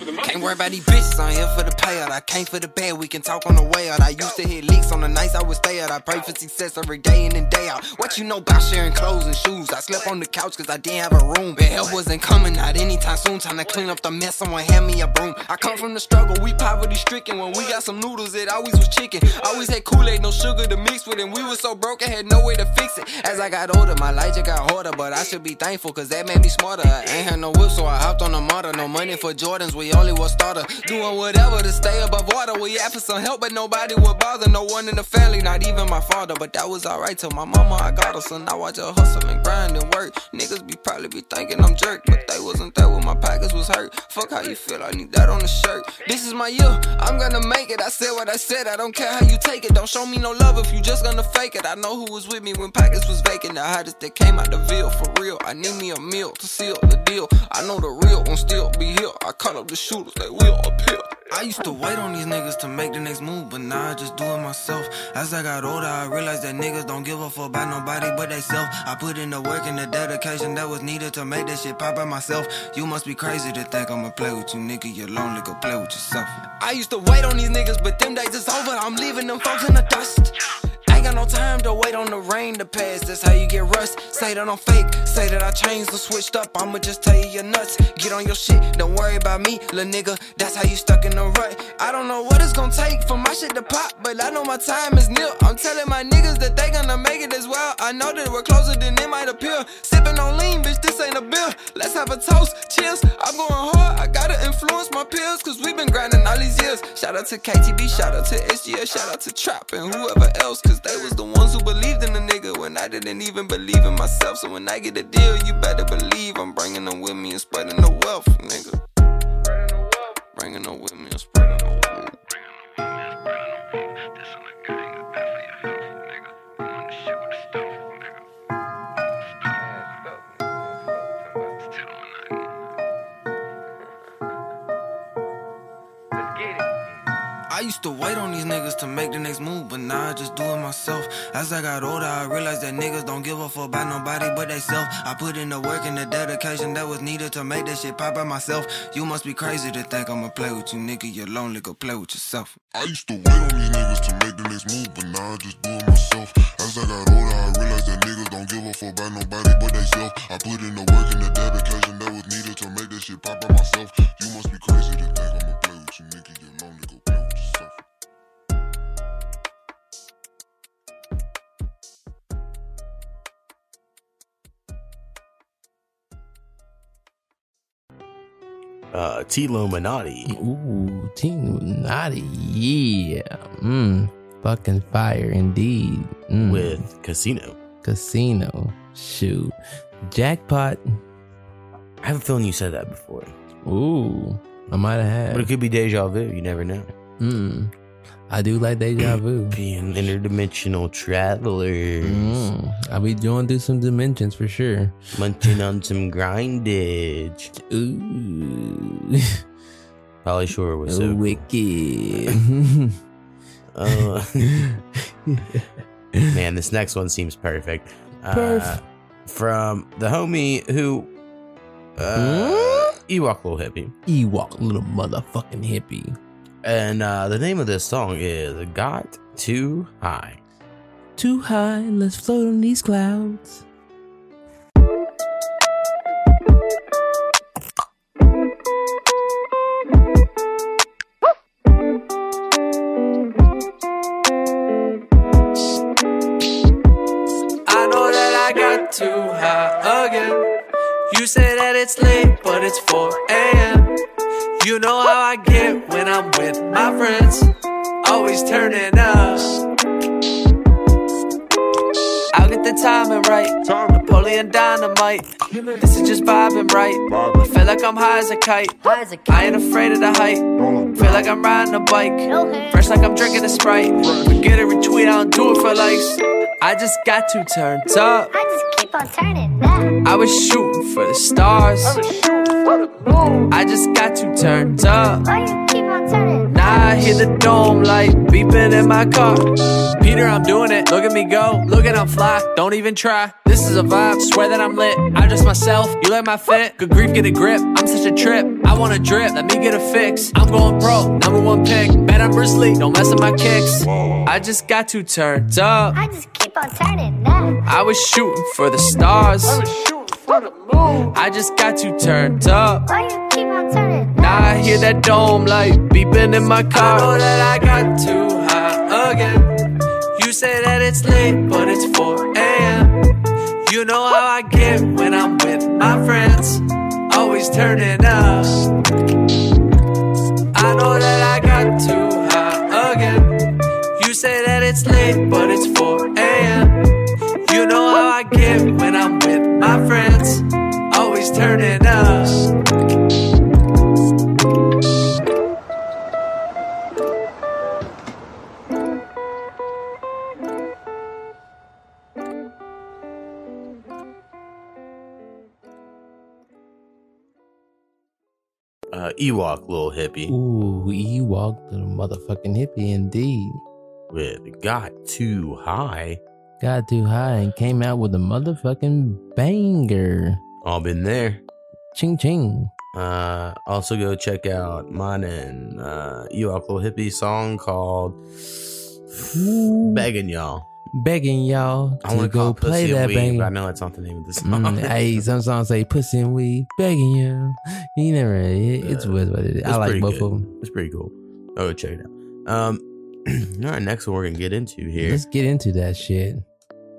Can't worry about these bitches, I'm here for the payout. I came for the bad, we can talk on the way out. I used to hit leaks on the nights I would stay out. I pray for success every day in and day out. What you know about sharing clothes and shoes? I slept on the couch cause I didn't have a room. But help wasn't coming out anytime soon. Time to clean up the mess, someone hand me a broom. I come from the struggle, we poverty stricken. When we got some noodles, it always was chicken. Always had Kool-Aid, no sugar to mix with, and we was so broke I had no way to fix it. As I got older, my life just got harder, but I should be thankful cause that made me smarter. I ain't had no whip, so I hopped on the motor. No money for Jordans, we only was starter. Doing whatever to stay above water. We asked for some help, but nobody would bother. No one in the family, not even my father. But that was alright till my mama I got her. So now I just hustle and grind and work. Niggas be probably be thinking I'm jerk, but they wasn't there when my pockets was hurt. Fuck how you feel, I need that on the shirt. This is my year, I'm gonna make it. I said what I said, I don't care how you take it. Don't show me no love if you just gonna fake it. I know who was with me when pockets was vacant. The hottest that came out the veil for real. I need me a meal to seal the deal. I know the real one still be here. I caught up the shooters, appear. I used to wait on these niggas to make the next move, but now I just do it myself. As I got older, I realized that niggas don't give a fuck about nobody but they self. I put in the work and the dedication that was needed to make this shit pop by myself. You must be crazy to think I'ma play with you, nigga. You're lonely, go play with yourself. I used to wait on these niggas, but them days is over. I'm leaving them folks in the dust. Ain't got no time to wait on the rain to pass. That's how you get rust. Say that I'm fake. Say that I changed or switched up. I'ma just tell you you're nuts. Get on your shit. Don't worry about me, lil' nigga. That's how you stuck in the rut. I don't know what it's gonna take for my shit to pop, but I know my time is near. I'm telling my niggas that they gonna make it as well. I know that we're closer than it might appear. Sipping on lean, bitch, this ain't a bill. Let's have a toast. Cheers. I'm going hard. I gotta influence my peers, cause we've been grinding all these years. Shout out to KTB, shout out to SGS, shout out to Trap and whoever else, cause they was the ones who believed in the nigga when I didn't even believe in myself. So when I get a deal, you better believe I'm bringing them with me and spreading the wealth, nigga. Bringing them with me and spreading the wealth. Used to wait on these niggas to make the next move, but now I just do it myself. As I got older, I realized that niggas don't give a fuck about nobody but they self. I put in the work and the dedication that was needed to make this shit pop by myself. You must be crazy to think I'ma play with you, nigga. You're lonely, go play with yourself. I used to wait on these niggas to make the next move, but now I just do it myself. As I got older, I realized that niggas don't give a fuck about nobody but they self. I put in the work and the dedication that was needed to make that shit pop by myself. You must be crazy to think I'ma play with you, nigga. You're lonely, go play with yourself. Uh, Tlowminati. Ooh, Team Naughty. Yeah. Mm. Fucking fire indeed. Mm. With Casino. Casino. Shoot. Jackpot. I have a feeling you said that before. Ooh. I might have. had. But it could be deja vu. You never know. Mm. I do like deja vu. [CLEARS THROAT] Being interdimensional travelers. Mm. I'll be going through some dimensions for sure. Munching on some grindage. Ooh. [LAUGHS] Pauly Shore was so wicked. [LAUGHS] Uh, [LAUGHS] man, this next one seems perfect. Uh, From the homie who. Uh, Ewok Little Hippie. Ewok little motherfucking hippie. And uh, the name of this song is Got Too High. Too high, let's float on these clouds. I know that I got too high again. You say that it's late, but it's 4 a.m. You know how I get when I'm with my friends. Always turning up. I'll get the timing right. Napoleon dynamite. This is just vibing right. I feel like I'm high as a kite. I ain't afraid of the height. Feel like I'm riding a bike. Fresh like I'm drinking a sprite. Forget a retweet, I don't do it for likes. I just got too turned up. I just keep on turning up. I was shooting for the stars. I for the I just got too turned up. I hear the dome light beeping in my car. Peter, I'm doing it. Look at me go. Look at I'm fly. Don't even try. This is a vibe. Swear that I'm lit. I dress myself. You let my fit. Good grief, get a grip. I'm such a trip. I want a drip. Let me get a fix. I'm going pro. Number one pick. Bet I'm Bruce Lee. Don't mess up my kicks. I just got too turned up. I just keep on turning up. I was shooting for the stars. I was shooting for the moon. I just got too turned up. Why you keep on turning Now I hear that dome light beeping in my car. I know that I got too high again. You say that it's late, but it's 4 a.m. You know how I get when I'm with my friends. Always turning up. I know that I got too high again. You say that it's late, but it's 4 a.m. You know how I get when I'm with my friends. Always turning Uh, Ewok Little Hippie. Ooh, Ewok little motherfucking hippie indeed. With Got Too High. Got too high and came out with a motherfucking banger. All been there. Ching ching. Uh, also go check out mine and uh, Ewok Little Hippie song called Begging Y'all. Begging y'all I to go play that Weed, banger. but I know that's not the name of the song. Mm, hey, some songs say pussy and weed, begging you. You never, it, it's what what it is. I like both good. of them. It's pretty cool. Oh, check it out. Um, [CLEARS THROAT] all right, next one we're gonna get into here Let's get into that shit.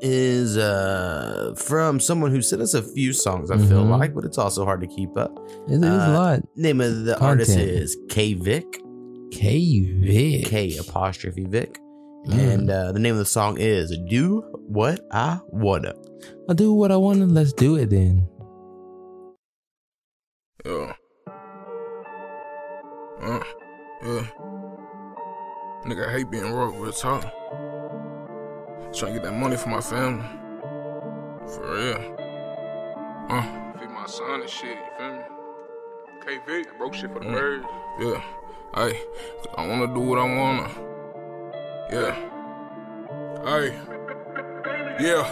is uh from someone who sent us a few songs. I feel Mhm. like, but it's also hard to keep up. It is a Uh, lot. Name of the artist is K Vic. K Vic. K apostrophe Vic. Mm. And uh, the name of the song is Do What I Wanna. I'll do what I want to. Let's do it then. Yeah. Uh, yeah. Nigga, I hate being broke, real talk. Trying to get that money for my family. For real. Uh, feed my son and shit, you feel me? KV, that broke shit for the birds. Yeah. Hey, I wanna do what I wanna. Yeah. Hey. Yeah,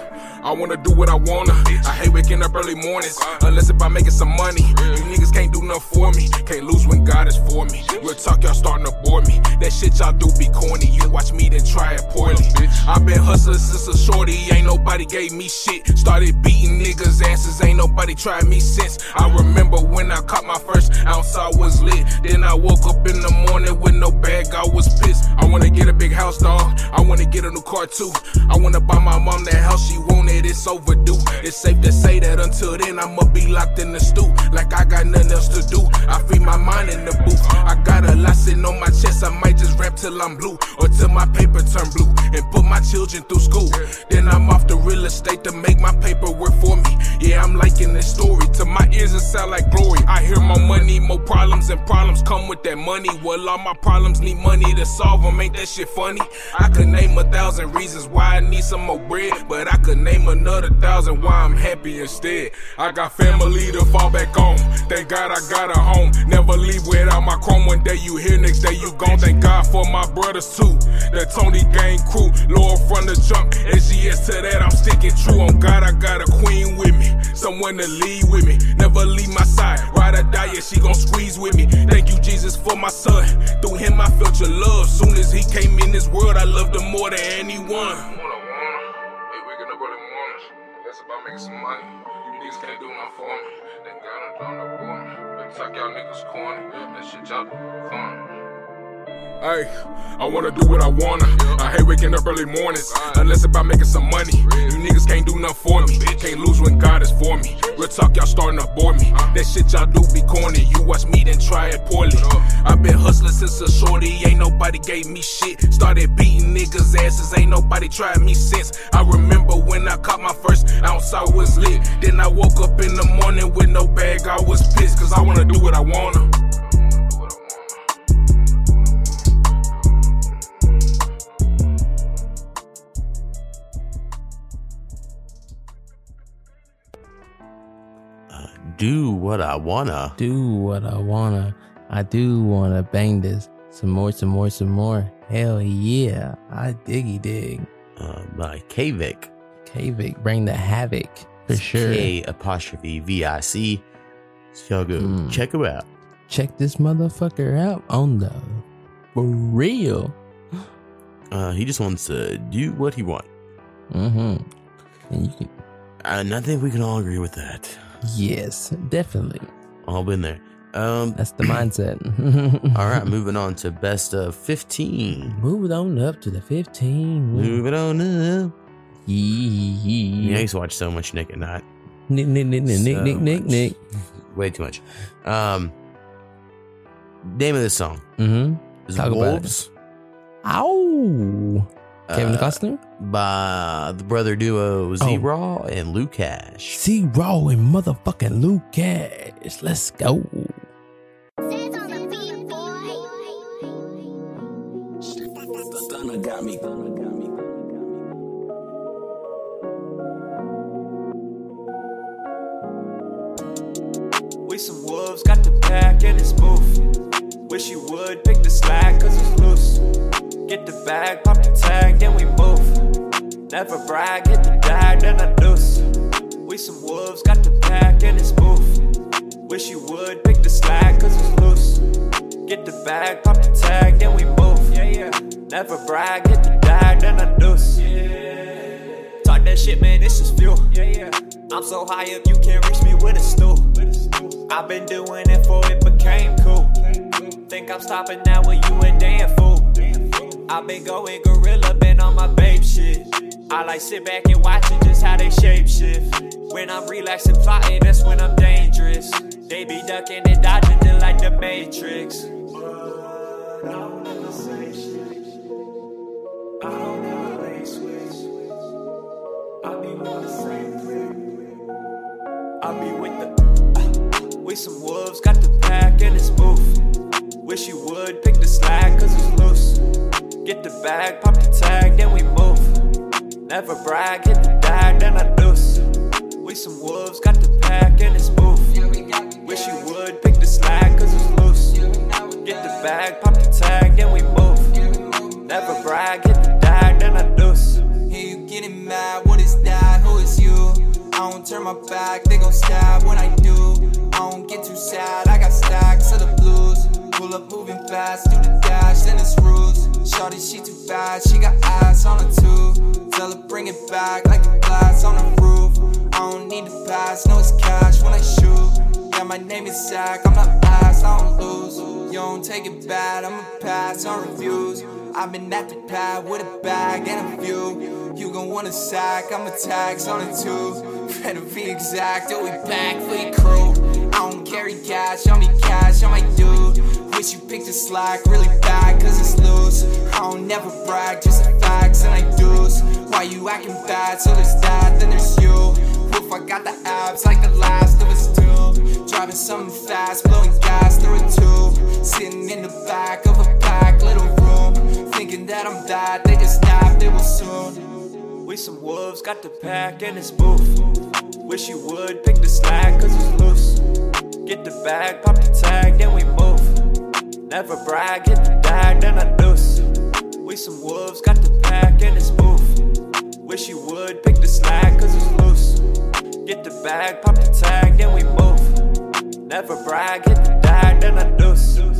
I wanna do what I wanna. I hate waking up early mornings, unless if I'm making some money. You niggas can't do nothing for me, can't lose when God is for me. Real talk, y'all starting to bore me. That shit y'all do be corny. You watch me, then try it poorly. I've been hustling since a shorty, ain't nobody gave me shit. Started beating niggas' asses, ain't nobody tried me since. I remember when I caught my first ounce, I was lit. Then I woke up in the morning with no bag, I was pissed. I wanna get a big house, dog. I wanna get a new car too. I wanna buy my mom that house she wanted. It's overdue. It's safe to say that until then I'ma be locked in the stew. Like I got nothing else to do. I free my mind in the booth. I got a lot sitting on my chest. I might just rap till I'm blue or till my paper turn blue and put my children through school. Then I'm off the real estate to make my paper work for me. Yeah, I'm liking this story. To my ears, it sound like glory. I hear more money, more problems, and problems come with that money. Well, all my problems need money to solve them. Ain't that shit funny? I could name a thousand reasons why I need some more bread, but I could name another thousand why I'm happy instead. I got family to fall back on. Thank God I got a home. Never leave without my chrome. One day you here, next day you gone. Thank God for my brothers too. The Tony Gang crew, Lord from the jump. SGS to that, I'm sticking true. On God, I got a queen with me. Someone to lead with me. Never leave my side. Ride or die, yeah, she gon' squeeze with me. Thank you, Jesus, for my son. Through him, I felt your love. Soon as he came in this world, I loved him more than anyone. About making some money. You niggas can't do nothing for me. They got trying to bore me. But tuck y'all niggas corny. That shit y'all do fun. Hey, I wanna do what I wanna. I hate waking up early mornings, unless it's about making some money. You niggas can't do nothing for me. Can't lose when God is for me. Real talk, y'all starting to bore me. That shit y'all do be corny. You watch me, then try it poorly. I've been hustling since a shorty, ain't nobody gave me shit. Started beating niggas' asses, ain't nobody tried me since. I remember when I caught my first ounce, I was lit. Then I woke up in the morning with no bag, I was pissed, cause I wanna do what I wanna. Do what I wanna. Do what I wanna. I do wanna bang this. Some more, some more, some more. Hell yeah. I diggy dig. Uh, by K'vic. K'vic, bring the havoc for sure. K apostrophe V I C. So y'all go Mm. check him out. Check this motherfucker out on the for real. [GASPS] Uh, he just wants to do what he wants. Mm-hmm. And you can And I think we can all agree with that. Yes, definitely. All been there. Um, That's the [CLEARS THROAT] mindset. [LAUGHS] all right, moving on to best of 15. Moving on up to the 15. Moving on up. Yeah. Yeah, I used to watch so much Nick at Night. Nick, Nick, Nick, Nick, Nick, So Nick, Nick, much. Nick. Way too much. Um, name of this song Mm-hmm. is Talk about it. Wolves. Ow. Kevin uh, Costner? by the brother duo Z Raw and Lou Cash. Z Raw and motherfucking Lucash. Let's go. Stunner got me. We some wolves, got the pack and it's booth. Wish you would pick the slack, cause it's loose. Get the bag, pop the tag, then we move. Never brag, hit the bag, then I deuce. We some wolves, got the pack and it's booth. Wish you would pick the slack, cause it's loose. Get the bag, pop the tag, then we move. Yeah, yeah. Never brag, hit the bag, then I deuce. Talk that shit, man, this is fuel. Yeah, yeah. I'm so high up, you can't reach me with a stool. I've been doing it for it became cool. Think I'm stopping now with you a damn fool. I've been going gorilla, been on my babe shit. I like sit back and watching just how they shape shift. When I'm relaxing, plotting, that's when I'm dangerous. They be ducking and dodging just like the Matrix. Bag, pop the tag, then we move. Never brag, hit the bag, then I deuce. We some wolves, got the pack and it's move. Wish you would pick the slack, cause it's loose. Get the bag, pop the tag, then we move. Never brag, hit the bag, then I deuce. Hey, you getting mad? What is that? Who is you? I don't turn my back, they gon' stab when I do. I don't get too sad, I got stacks of the blues. Pull up moving fast, do the dash, then it's rules. Shorty, she too bad, she got ass on her too. Tell her bring it back like a glass on the roof. I don't need to pass, no it's cash when I shoot. Yeah, my name is Zach, I'm not last, I don't lose. You don't take it bad, I'ma pass on reviews. I've been at the pad with a bag and a view. You gon' want a sack, I'm a tax on it too. [LAUGHS] Better be exact, oh, we back for your crew. I don't carry cash, on me cash, on my dude. Wish you picked a slack really bad, cause it's loose. I don't never brag, just the facts and I do's. Why you acting bad? So there's that, then there's you. Woof, I got the abs like the last of us two. Driving something fast, blowing gas through a tube. Sitting in the back of a packed little room. Thinking that I'm that, they just snapped, they will soon. We some wolves, got the pack and it's booth. Wish you would pick the slack, cause it's loose. Get the bag, pop the tag, then we move. Never brag, hit the bag, then I deuce. We some wolves, got the pack and it's booth. Wish you would pick the slack, cause it's loose. Get the bag, pop the tag, then we move. Never brag, hit the bag, then I deuce.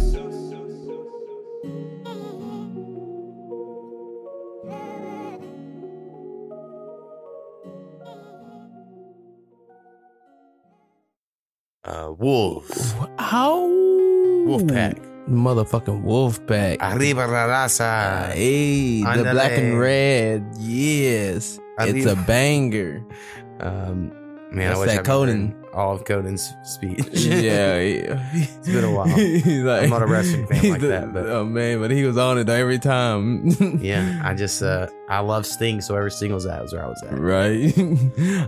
Wolves. How? Wolfpack. Motherfucking wolf pack. Arriba la raza. Hey, the black and red. Yes. It's a banger. Um, man, That's that Konnan. Heard all of Konnan's speech. [LAUGHS] yeah, [LAUGHS] yeah. it's been a while. [LAUGHS] He's like- I'm not a wrestling fan like the- that, but oh man, but he was on it every time. yeah, I just uh, I love Sting, so every Sting was at was where I was at. right.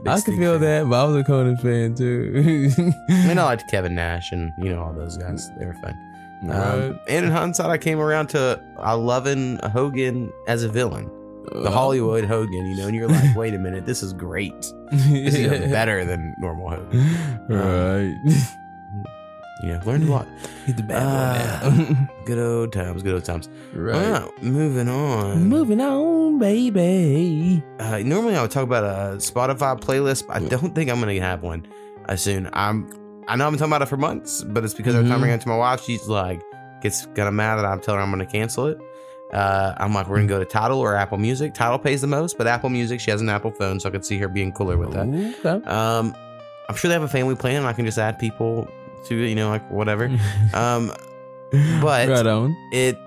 I could feel fan. that, but I was a Konnan fan too. I mean, I liked Kevin Nash and you know all those guys. They were fun. Um, and in hindsight, I came around to I loving Hogan as a villain, the Uh, Hollywood Hogan. You know, and you're like, [LAUGHS] wait a minute, this is great. This is even [LAUGHS] better than normal Hogan. Um, right. You know, learned a lot. He's the bad Uh, boy now. [LAUGHS] good old times, good old times. Right. Well, moving on. Moving on, baby. Uh, normally I would talk about a Spotify playlist, but I don't think I'm gonna have one uh, soon. I'm I know I've been talking about it for months, but it's because every time I Mhm. bring it to my wife, she's like gets kind of mad that I'm telling her I'm gonna cancel it. Uh, I'm like, we're gonna go to Tidal or Apple Music. Tidal pays the most, but Apple Music, she has an Apple phone, so I could see her being cooler with that. Okay. Um, I'm sure they have a family plan, and I can just add people to it, you know, like whatever. [LAUGHS] um, but Right on. it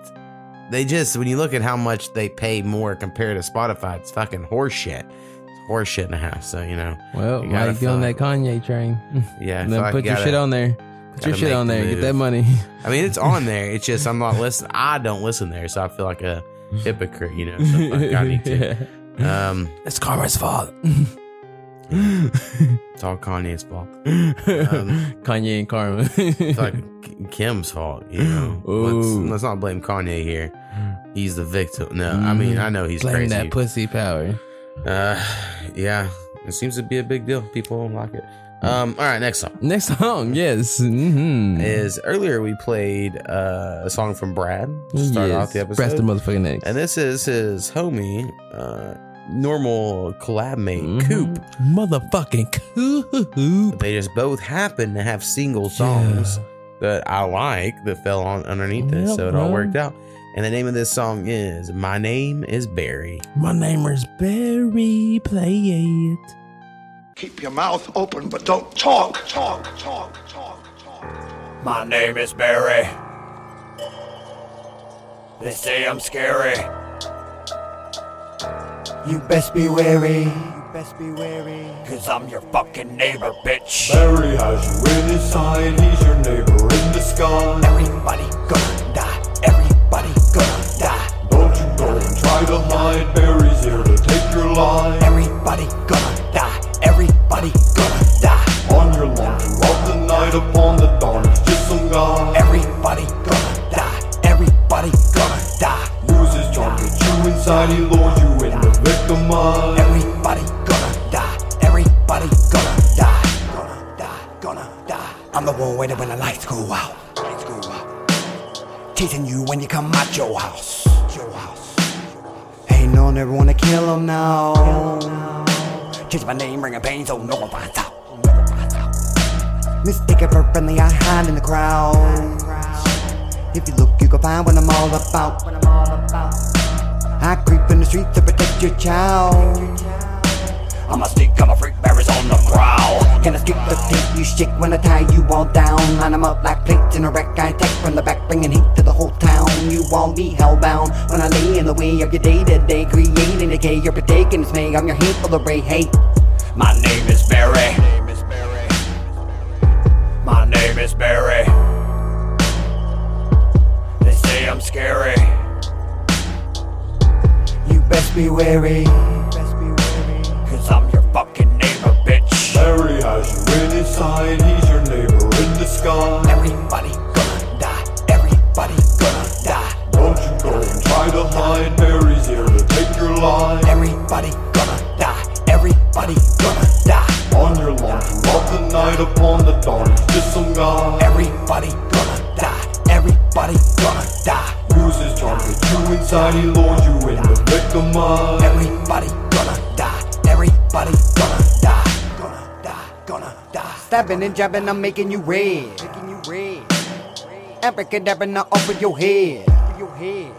they just when you look at how much they pay more compared to Spotify, it's fucking horseshit. It's horseshit and a half. So you know, Well, you gotta you on that Kanye train? [LAUGHS] Yeah, And then put your shit on there. Put your shit on the there. Get that money. [LAUGHS] I mean, it's on there. It's just I'm not listening. I don't listen there, so I feel like a hypocrite. You know, so I need to. [LAUGHS] Um, it's Karma's fault. it's all Kanye's fault. Um, [LAUGHS] Kanye and Karma. it's like Kim's fault. You know, let's, let's not blame Kanye here. He's the victim. No, I mean I know he's Blame crazy. that pussy power. Uh, yeah, it seems to be a big deal. People don't like it. Um, all right, next song [LAUGHS] Next song, yes. Mm-hmm. is earlier we played uh, a song from Brad to start Yes, off the episode. Press the motherfucking next. and this is his homie, uh, normal collab mate, Mm-hmm. Coop. Motherfucking Coop. They just both happen to have single songs that I like that fell on underneath this, Yep, so it all worked out. And the name of this song is "My Name Is Barry." My name is Barry. Play it. Keep your mouth open, but don't talk, talk, talk, talk, talk. My name is Barry. They say I'm scary. You best be wary. You best be wary. Cause I'm your fucking neighbor, bitch. Barry has you in his sight, he's your neighbor in the sky. Everybody gonna die. Everybody gonna die. Don't you go and try to hide, Barry's here to take your life. Everybody gonna Everybody gonna die. On your lawn throughout the night, upon the dawn, just some guy. Everybody gonna die. Everybody gonna die. Lose his charm, get you inside, he lures you in the victim eye. Everybody gonna die. Everybody gonna die. Gonna die. Gonna die. I'm the one waiting when the lights go out. Lights go out. Chasing you when you come out your house. Your house. Ain't no one ever wanna kill him now. Change my name, bringing pain so no one finds out. Mistaken for friendly, I hide in the crowd. If you look, you can find what I'm all about. I creep in the streets to protect your child. I'm a sneak, I'm a freak, on the prowl. Can I skip the beat? You shake when I tie you all down. Line 'em up like plates in a wreck. I take from the back, bringing heat to the whole town. You won't be hellbound when I lay in the way of your day to day. Creating decay, you're partaking it's me. I'm your hateful array. Hey, my name is Barry. My name is Barry. They say I'm scary. You best be wary. Has you in his sight, he's your neighbor in the sky. Everybody gonna die, everybody gonna die. Don't you go and try to hide, Barry's here to take your life. Everybody gonna die, everybody gonna die. On your lawn throughout the night, upon the dawn, he's just some guy. Everybody gonna die, everybody gonna die. Use his charm, get you inside, he lures you in the victim eye. Everybody gonna die, everybody gonna die. Stabbing and jabbing, I'm making you red. Making you red. Abracadabra, now off with your head. Your head.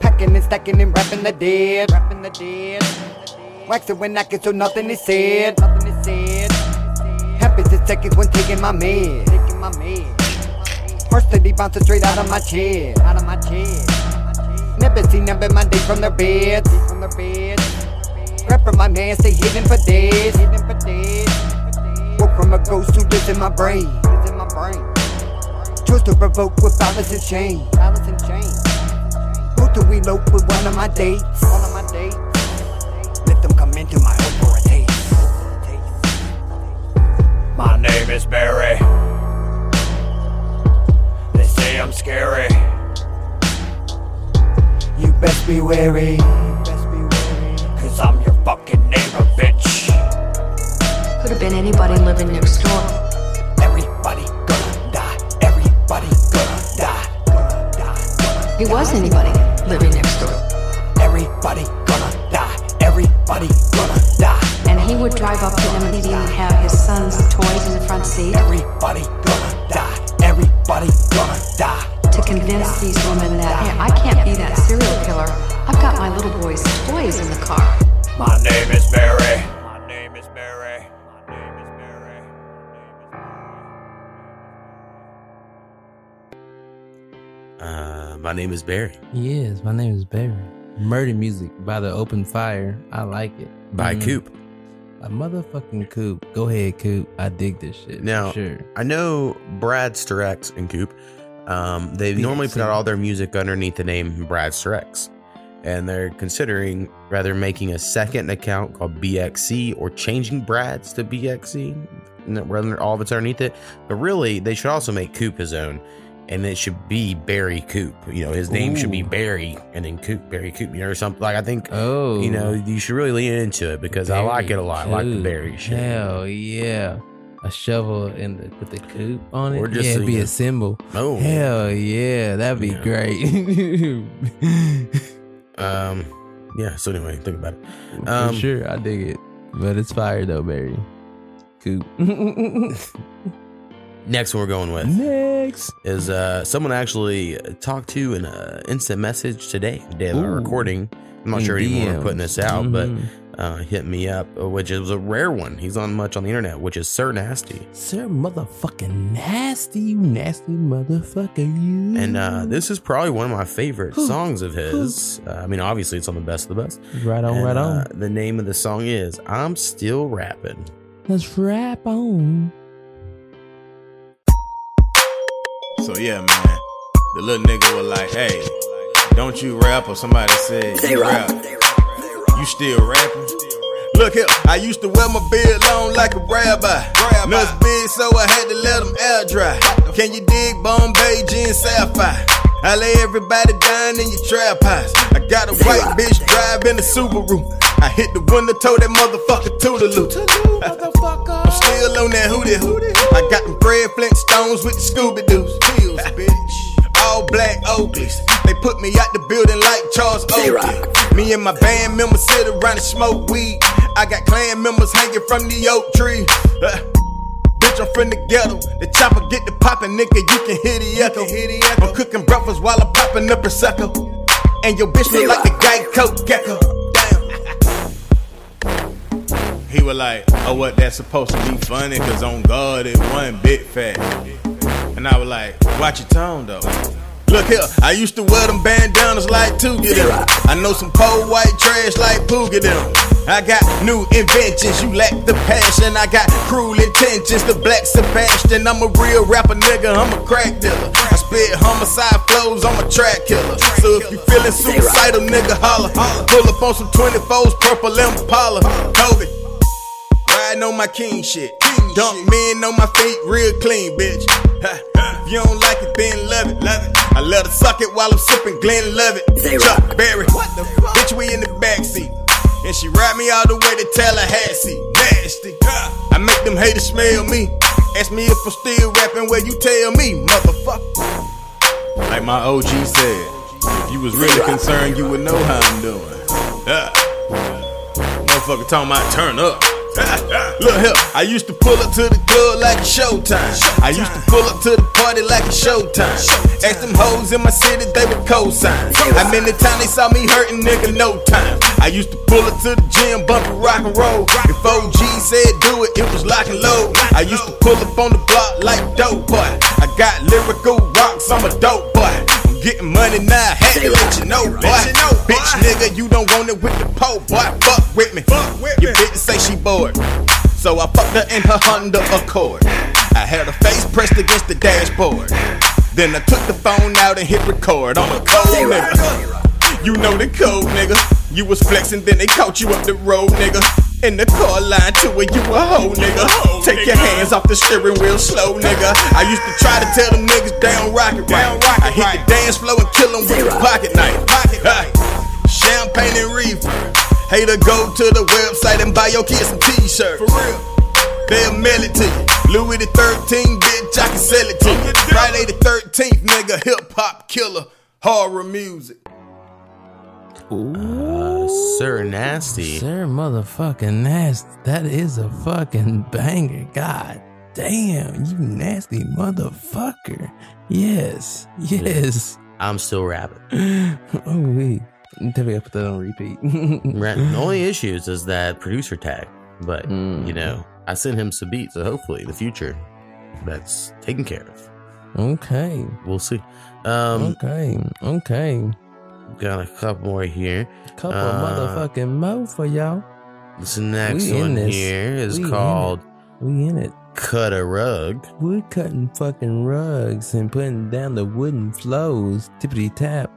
Packing and stacking and rapping the dead. Wrapping the dead. Waxing when knacking so nothing is said. Nothing is said. Happens in seconds when taking my med. Taking my med. Heart steady bouncing straight out of my chest. Out of my chest. Never seen them in my day from their beds. From their beds. Grab my man, stay hidden for days. Hidden for days. A ghost who lives in my brain. Lives in my brain. Chose to provoke with balance and shame. Balance and shame. Who to elope with one of my dates. One of my dates. Let them come into my home for a taste. My name is Barry. They say I'm scary. You best be wary. Cause I'm your fucking neighbor, bitch. Could have been anybody living next door. Everybody gonna die. Everybody gonna die. It was anybody living next door. Everybody gonna die. Everybody gonna die. And he would drive up to them and he'd have his son's toys in the front seat Everybody gonna die. Everybody gonna die. to convince these women that, hey, I can't be that serial killer. I've got my little boy's toys in the car. My name is Barry. Uh, my name is Barry. Yes, my name is Barry. Murder music by the open fire. I like it. By Mm. Coop. A motherfucking Coop. Go ahead, Coop. I dig this shit. Now, sure. I know Bradster X and Coop. Um, they normally put out all their music underneath the name Bradster X, and they're considering rather making a second account called BXC or changing Brad's to BXC, rather all of it's underneath it. But really, they should also make Coop his own, and it should be Barry Coop. You know, his name should be Barry, and then Coop, Barry Coop, you know, or something. Like I think, Oh, you know, you should really lean into it because I like it a lot. I like the Barry shit. Hell yeah. A shovel in the with the coop on it. Or just yeah, it'd be a symbol. Oh. Hell yeah, that'd be great. [LAUGHS] Um, yeah. So anyway, think about it. For Um, sure, I dig it. But it's fire though, Barry. Coop. [LAUGHS] Next one we're going with next is uh someone actually talked to in a instant message today, the day of our Ooh. recording. I'm not In sure anymore we're putting this out, Mhm. but uh hit me up, uh, which is a rare one. He's on much on the internet, which is Sir Nasty. Sir motherfucking nasty, you nasty motherfucker, you. And uh this is probably one of my favorite songs of his. Uh, I mean, obviously it's on the best of the best. Right on, And, right on. uh, the name of the song is "I'm Still Rapping." Let's rap on. So yeah, man, the little nigga was like, "Hey, don't you rap?" Or somebody said, They "You rap. rap. You still rapping?" Look here, I used to wear my beard long like a rabbi. Nuts big, so I had to let them air dry. Can you dig Bombay jean sapphire? I lay everybody down in your trap house. I got a white bitch driving the Subaru. I hit the window, told that motherfucker to the toodaloo. [LAUGHS] I'm still on that hootie hoo. I got them Fred Flintstones with the Scooby Doo's. Pills, [LAUGHS] bitch. All black Oakleys. They put me out the building like Charles Oakley. Me and my band members sit around and smoke weed. I got clan members hanging from the oak tree. [LAUGHS] I'm from the ghetto. The chopper get the poppin', nigga. You can hear the echo. I'm cooking breakfast while I'm popping up Prosecco. And your bitch look like the Geico gecko. He was like, oh, what, that's supposed to be funny? Cause on God, it wasn't bit fat. And I was like, watch your tone though. Look here, I used to wear them bandanas like Toogie them. I know some poor white trash like Poogie them. I got new inventions, you lack the passion. I got cruel intentions, the black Sebastian. I'm a real rapper nigga, I'm a crack dealer. I spit homicide flows, I'm a track killer. So if you feeling suicidal, nigga, holla. Pull up on some 24s, purple Impala. Kobe. Riding on my king shit. Dunk men on my feet real clean, bitch. Ha, If you don't like it, then love it. Love it. I love to suck it while I'm sipping Glen Love it. Chuck Berry. What the fuck? Bitch, we in the backseat. And she ride me all the way to Tallahassee. Nasty. I make them haters smell me. Ask me if I'm still rapping where you tell me, motherfucker. Like my OG said, if you was really concerned, you would know how I'm doing. Yeah. Motherfucker talking about turn up. [LAUGHS] Look here, I used to pull up to the club like it's showtime. I used to pull up to the party like it's showtime. Ask them hoes in my city, they would co-sign. How many times they saw me hurting, nigga, no time. I used to pull up to the gym, bumping rock and roll. If OG said do it, it was lock and load. I used to pull up on the block like dope boy. I got lyrical rocks, I'm a dope boy. I'm getting money now, had to let you know, boy. Bitch, nigga, you don't want it with the po, boy. Fuck with me. Your bitch say she bored. So I fucked her in her Honda Accord. I had her face pressed against the dashboard. Then I took the phone out and hit record on a cold nigga. You know the code, nigga. You was flexing, then they caught you up the road, nigga. In the car line to where you a hoe, nigga. Take your hands off the steering wheel, slow, nigga. I used to try to tell them niggas down rocket right. I hit the dance floor and kill them with a pocket knife. Ha. Champagne and reefer. Hater, go to the website and buy your kids some t-shirts. For real. They'll mail it to you. Louis the 13, bitch, I can sell it to you. Friday the 13th, nigga, hip hop killer, horror music. Uh, Sir Nasty. Sir motherfucking nasty. That is a fucking banger. God damn, you nasty motherfucker. Yes, yes. I'm still rapping. [LAUGHS] oh wait. Definitely put that on repeat. [LAUGHS] The only [LAUGHS] issues is that producer tag, but Mm. you know, I sent him some beats, so hopefully in the future that's taken care of. Okay. We'll see. Um, okay. Okay. Got a couple more here. Couple Uh, motherfucking mo for y'all. This next We one this. here is We in called We in it. Cut a Rug. We're cutting fucking rugs and putting down the wooden floors. Tippity tap.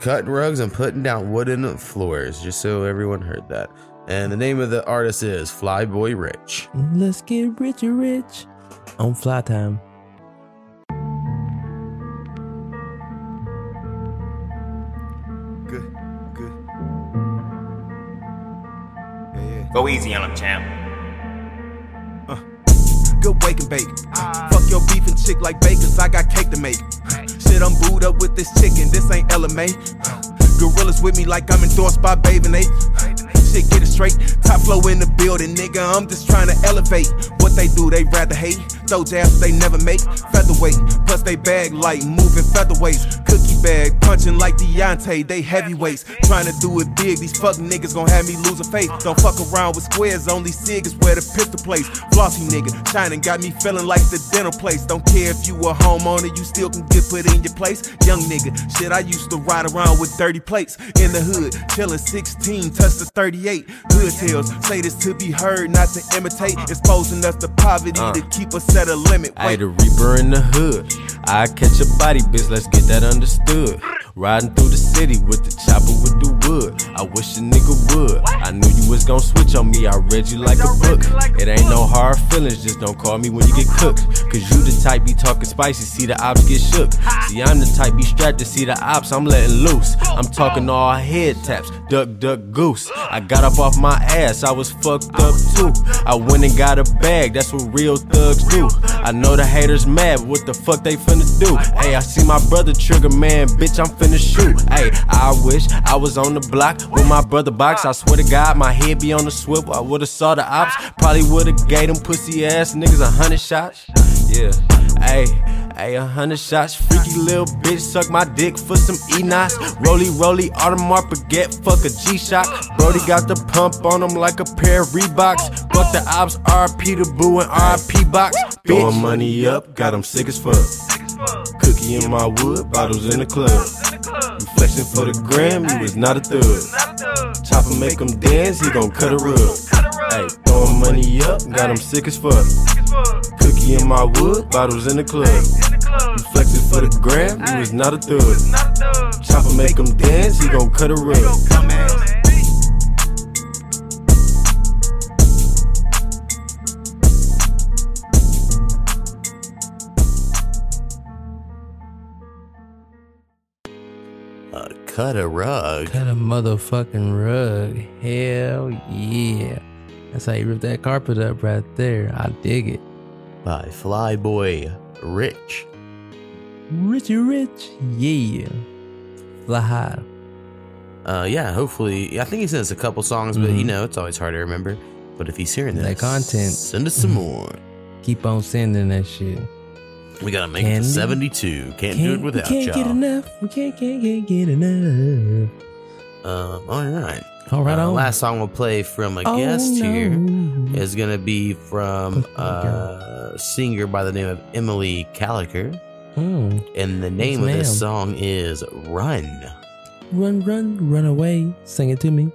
Cutting rugs and putting down wooden floors, just so everyone heard that. And the name of the artist is Flyboi Rich. Let's get richer, rich. On fly time. Go easy on him, champ. Uh. Good wake and bake. Fuck your beef and chick like bakers, I got cake to make. Shit, I'm booed up with this chicken, this ain't LMA. Gorillas with me like I'm endorsed by Bathing Ape. Shit, get it straight. Top flow in the building, nigga. I'm just trying to elevate. What they do, they rather hate. Those jabs they never make. Featherweight, plus they bag like moving featherweights. Cookie bag, punching like Deontay, they heavyweights. Trying to do it big, these fuck niggas gon' have me lose losing faith. Don't fuck around with squares, only sig is where the pistol place. Flossy nigga, shining got me feeling like the dental place. Don't care if you a homeowner, you still can get put in your place. Young nigga, shit, I used to ride around with dirty plates in the hood, chillin' 16, touch the 38. Hood tales say this to be heard, not to imitate. Exposing us to poverty Uh. to keep us at a limit. I the reaper in the hood. I catch a body, bitch, let's get that understood. Riding through the city with the chopper with the wood. I wish a nigga would. I knew you was gon' switch on me, I read you like a book. It ain't no hard feelings, just don't call me when you get cooked. Cause you the type be talking spicy, see the ops get shook. See, I'm the type be strapped to see the ops, I'm letting loose. I'm talking all head taps, duck, duck, goose. I got up off my ass, I was fucked up too. I went and got a bag, that's what real thugs do. I know the haters mad, but what the fuck they finna do? Hey, I see my brother trigger man, bitch, I'm finna shoot. Hey, I wish I was on the block with my brother box. I swear to God, my head be on the swivel. I would've saw the ops, probably would've gave them pussy ass niggas a hundred shots. Yeah. Hey, hey, a hundred shots, freaky little bitch, suck my dick for some Enos. Rolly, rolly, Audemars Baguette, fuck a G-Shock. Brody got the pump on him like a pair of Reeboks. Fuck the ops, RP the boo and RP box. Throwing money up, got him sick as fuck. Cookie in my wood, bottles in the club. Reflection for the gram, you was not a thug. Chopper make him dance, he gon' cut a rug. Hey, throwing money up, got him sick as fuck. Cookie in my wood, bottles in the club. Reflection for the gram, you was not a thug. Chopper make him dance, he gon' cut a rug. Cut a rug. Cut a motherfucking rug. Hell yeah. That's how you rip that carpet up right there. I dig it. By Flyboi Rich. Richie Rich. Yeah. Fly high. Uh, yeah, hopefully. I think he sent us a couple songs, but you know, it's always hard to remember. But if he's hearing this, Mm-hmm. That content. send us some more. Keep on sending that shit. We gotta make it Candy? to 72. Can't, do it we without can't get y'all. enough. We can't, can't, can't get enough. Um, all right. All right, Uh, on. last song we'll play from a Oh, guest here no. is gonna be from a singer by the name of Emily Callacher, Mm. and the name Yes, of this ma'am. song is "Run." Run, run, run away. Sing it to me.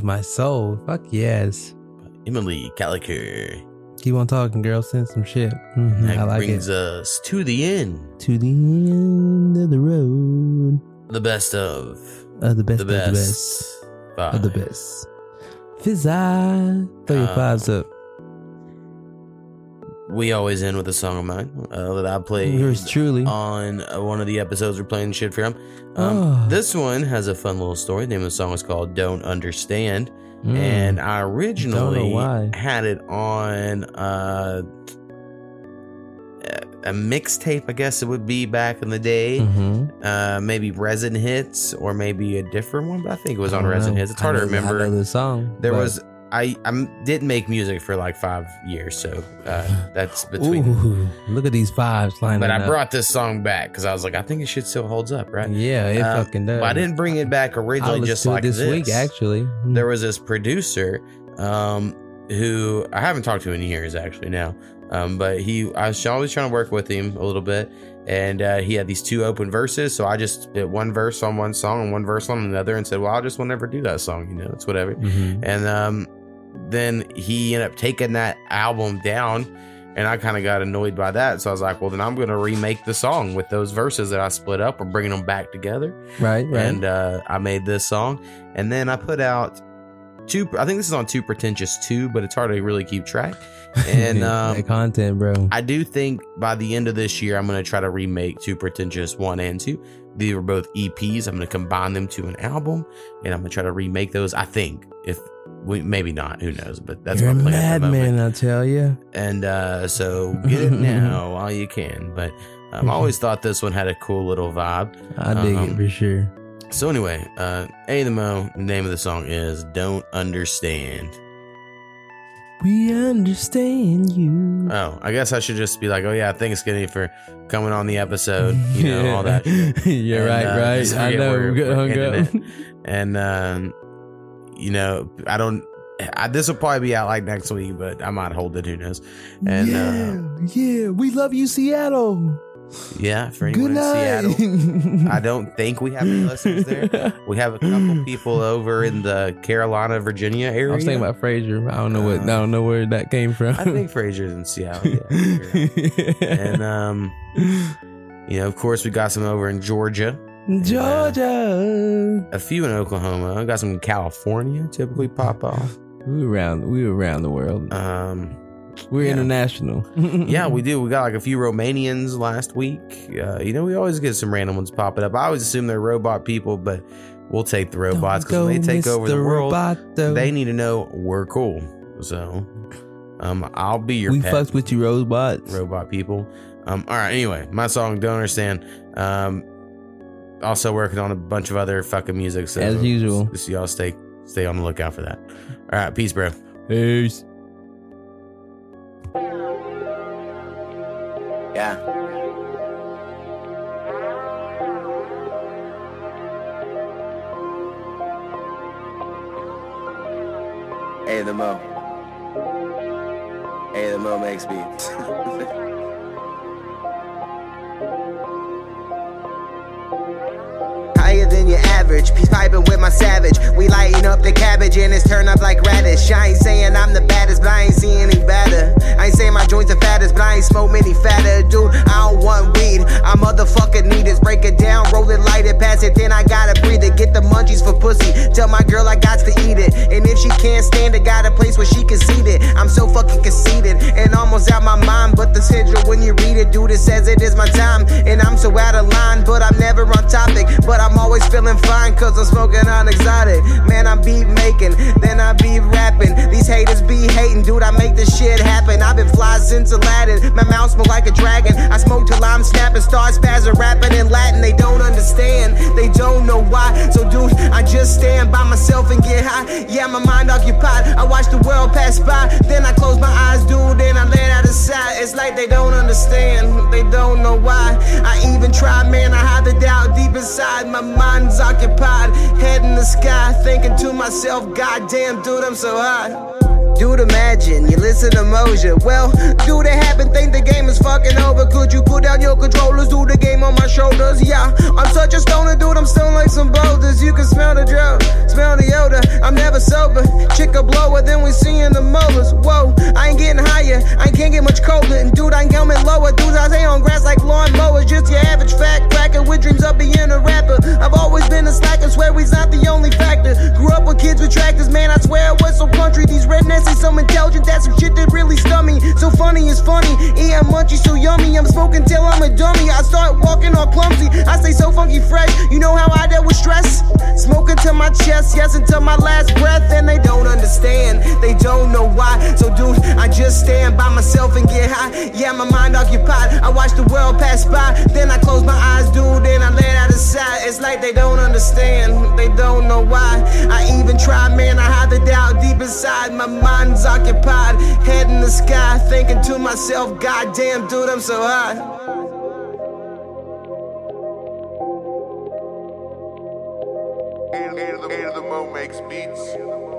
To my soul. Fuck yes. Emily Callacher. Keep on talking, girl. Send some shit. Mhm, That I like brings it. us to the end. To the end of the road. The best of of the best The of the best. best Five. of the best. Fizz throw your Uh, fives up. We always end with a song of mine uh, that I played Yours truly. on uh, one of the episodes we're playing shit from. Um, Oh. This one has a fun little story. The name of the song is called "Don't Understand," Mm. and I originally had it on uh, a mixtape. I guess it would be back in the day. Mhm. Uh, maybe Resin Hits or maybe a different one, but I think it was on Resin know. Hits. It's I hard to remember. know the song. There was I I didn't make music for like five years, so uh, [SIGHS] that's between. Ooh, look at these fives lining But I up. brought this song back because I was like, I think it shit still holds up, right? Yeah, it Um, fucking does. But I didn't bring it back originally just like this, this, week actually. Mm. There was this producer um, who I haven't talked to in years actually now, um, but he I was always trying to work with him a little bit, and uh, he had these two open verses, so I just did one verse on one song and one verse on another, and said, well, I just will never do that song, you know, it's whatever. Mhm. And um, then he ended up taking that album down, and I kind of got annoyed by that. So I was like, well, then I'm going to remake the song with those verses that I split up. I'm bringing them back together. Right, right. And uh, I made this song, and then I put out two. I think this is on Too Pretentious two, but it's hard to really keep track. [LAUGHS] And um, content, bro. I do think by the end of this year, I'm going to try to remake Too Pretentious 1 and 2. These were both EPs. I'm going to combine them to an album and I'm going to try to remake those. I think. If we maybe not, who knows? But that's You're a my plan. at the moment. madman, I tell you. And uh, so [LAUGHS] get it now while you can. But um, I always thought this one had a cool little vibe. I dig Um, it for sure. So anyway, uh, A the Mo. The name of the song is "Don't Understand." We understand you. Oh, I guess I should just be like, "Oh yeah, thanks, Skinny, for coming on the episode." You know all that. [LAUGHS] You're right, right. I know. we're- We hung up. it. And um, you know, I don't. I, this will probably be out like next week, but I might hold it. Who knows? And uh, yeah, we love you, Seattle. Yeah, for anyone in. Seattle. I [LAUGHS] don't think we have any listeners there. We have a couple [LAUGHS] people over in the Carolina, Virginia area. I was thinking about Fraser. I don't know what. I don't know where that came from. I think Fraser's in Seattle. Yeah. [LAUGHS] and um, you know, of course, we got some over in Georgia, Georgia. a few in Oklahoma. I got some in California. Typically pop off. We around. We around the world. Um, We're yeah. international. [LAUGHS] yeah, we do. We got like a few Romanians last week. Uh, you know, we always get some random ones popping up. I always assume they're robot people, but we'll take the robots because when they take over the Mr. world, Roboto. they need to know we're cool. So, um, I'll be your we pet fucks with you, robots. robot people. Um, all right. Anyway, my song "Don't Understand." Um, also working on a bunch of other fucking music. So As usual. just y'all stay stay on the lookout for that. All right, peace, bro. Peace. Yeah. Hey, the Mo. Hey, the Mo makes beats. [LAUGHS] average, peace with my savage. We lighting up the cabbage and it's turn up like radish. I ain't saying I'm the baddest, but I ain't seeing any better. I ain't saying my joints are fattest, but I ain't smoke many fatter. Dude, I don't want weed, I motherfucking need it. Break it down, roll it, light it, pass it, then I gotta breathe it. Get the munchies for pussy. Tell my girl I got to eat it. And if she can't stand it, got a place where she can seat it. I'm so fucking conceited and almost out my mind. But the schedule, when you read it, dude, it says it is my time. And I'm so out of line, but I'm never on topic. But I'm always feeling fine, cause I'm smoking on exotic. Man, I'm beat making, then I be rapping. These haters be hating, dude, I make this shit happen. I've been fly since Aladdin. My mouth smell like a dragon. I smoke till I'm snapping, start spazzing, rapping in Latin. They don't understand, they don't know why. So, dude, I just stand by myself and get high. Yeah, my mind occupied. I watch the world pass by, then I close my eyes, dude, then I lay out out aside. It's like they don't understand, they don't know why. I even try, man, I hide the doubt deep inside. My mind's occupied, head in the sky, thinking to myself, God damn, dude, I'm so high. Do the you listen to Moja. Well, do they happen? Think the game is fucking over? Could you put down your controllers? Do the game on my shoulders? Yeah, I'm such a stoner, dude. I'm stoned like some boulders. You can smell the drought, smell the odor. I'm never sober. Chick a blower, then we seeing the molars. Whoa, I ain't getting higher. I can't get much colder. And dude, I ain't coming lower. Dudes, I stay on grass like lawn mowers. Just your average fact cracker with dreams of being a rapper. I've always been a slacker. Swear we's not the only factor. Grew up with kids with tractors, man. I swear it was so country. These rednecks shit that really stun me. So funny is funny. Eating munchy so yummy. I'm smoking till I'm a dummy. I start walking all clumsy. I stay so funky fresh. You know how I dealt with stress? Smoking to my chest, yes, until my last breath. And they don't understand. They don't know why. So, dude, I just stand by myself and get high. Yeah, my mind occupied. I watch the world pass by. Then I close my eyes, dude. Then I lay out of sight. It's like they don't understand. They don't know why. I even try, man. I hide the doubt deep inside. My mind's occupied. Head in the sky, thinking to myself, God damn, dude, I'm so high. And the Mo makes beats.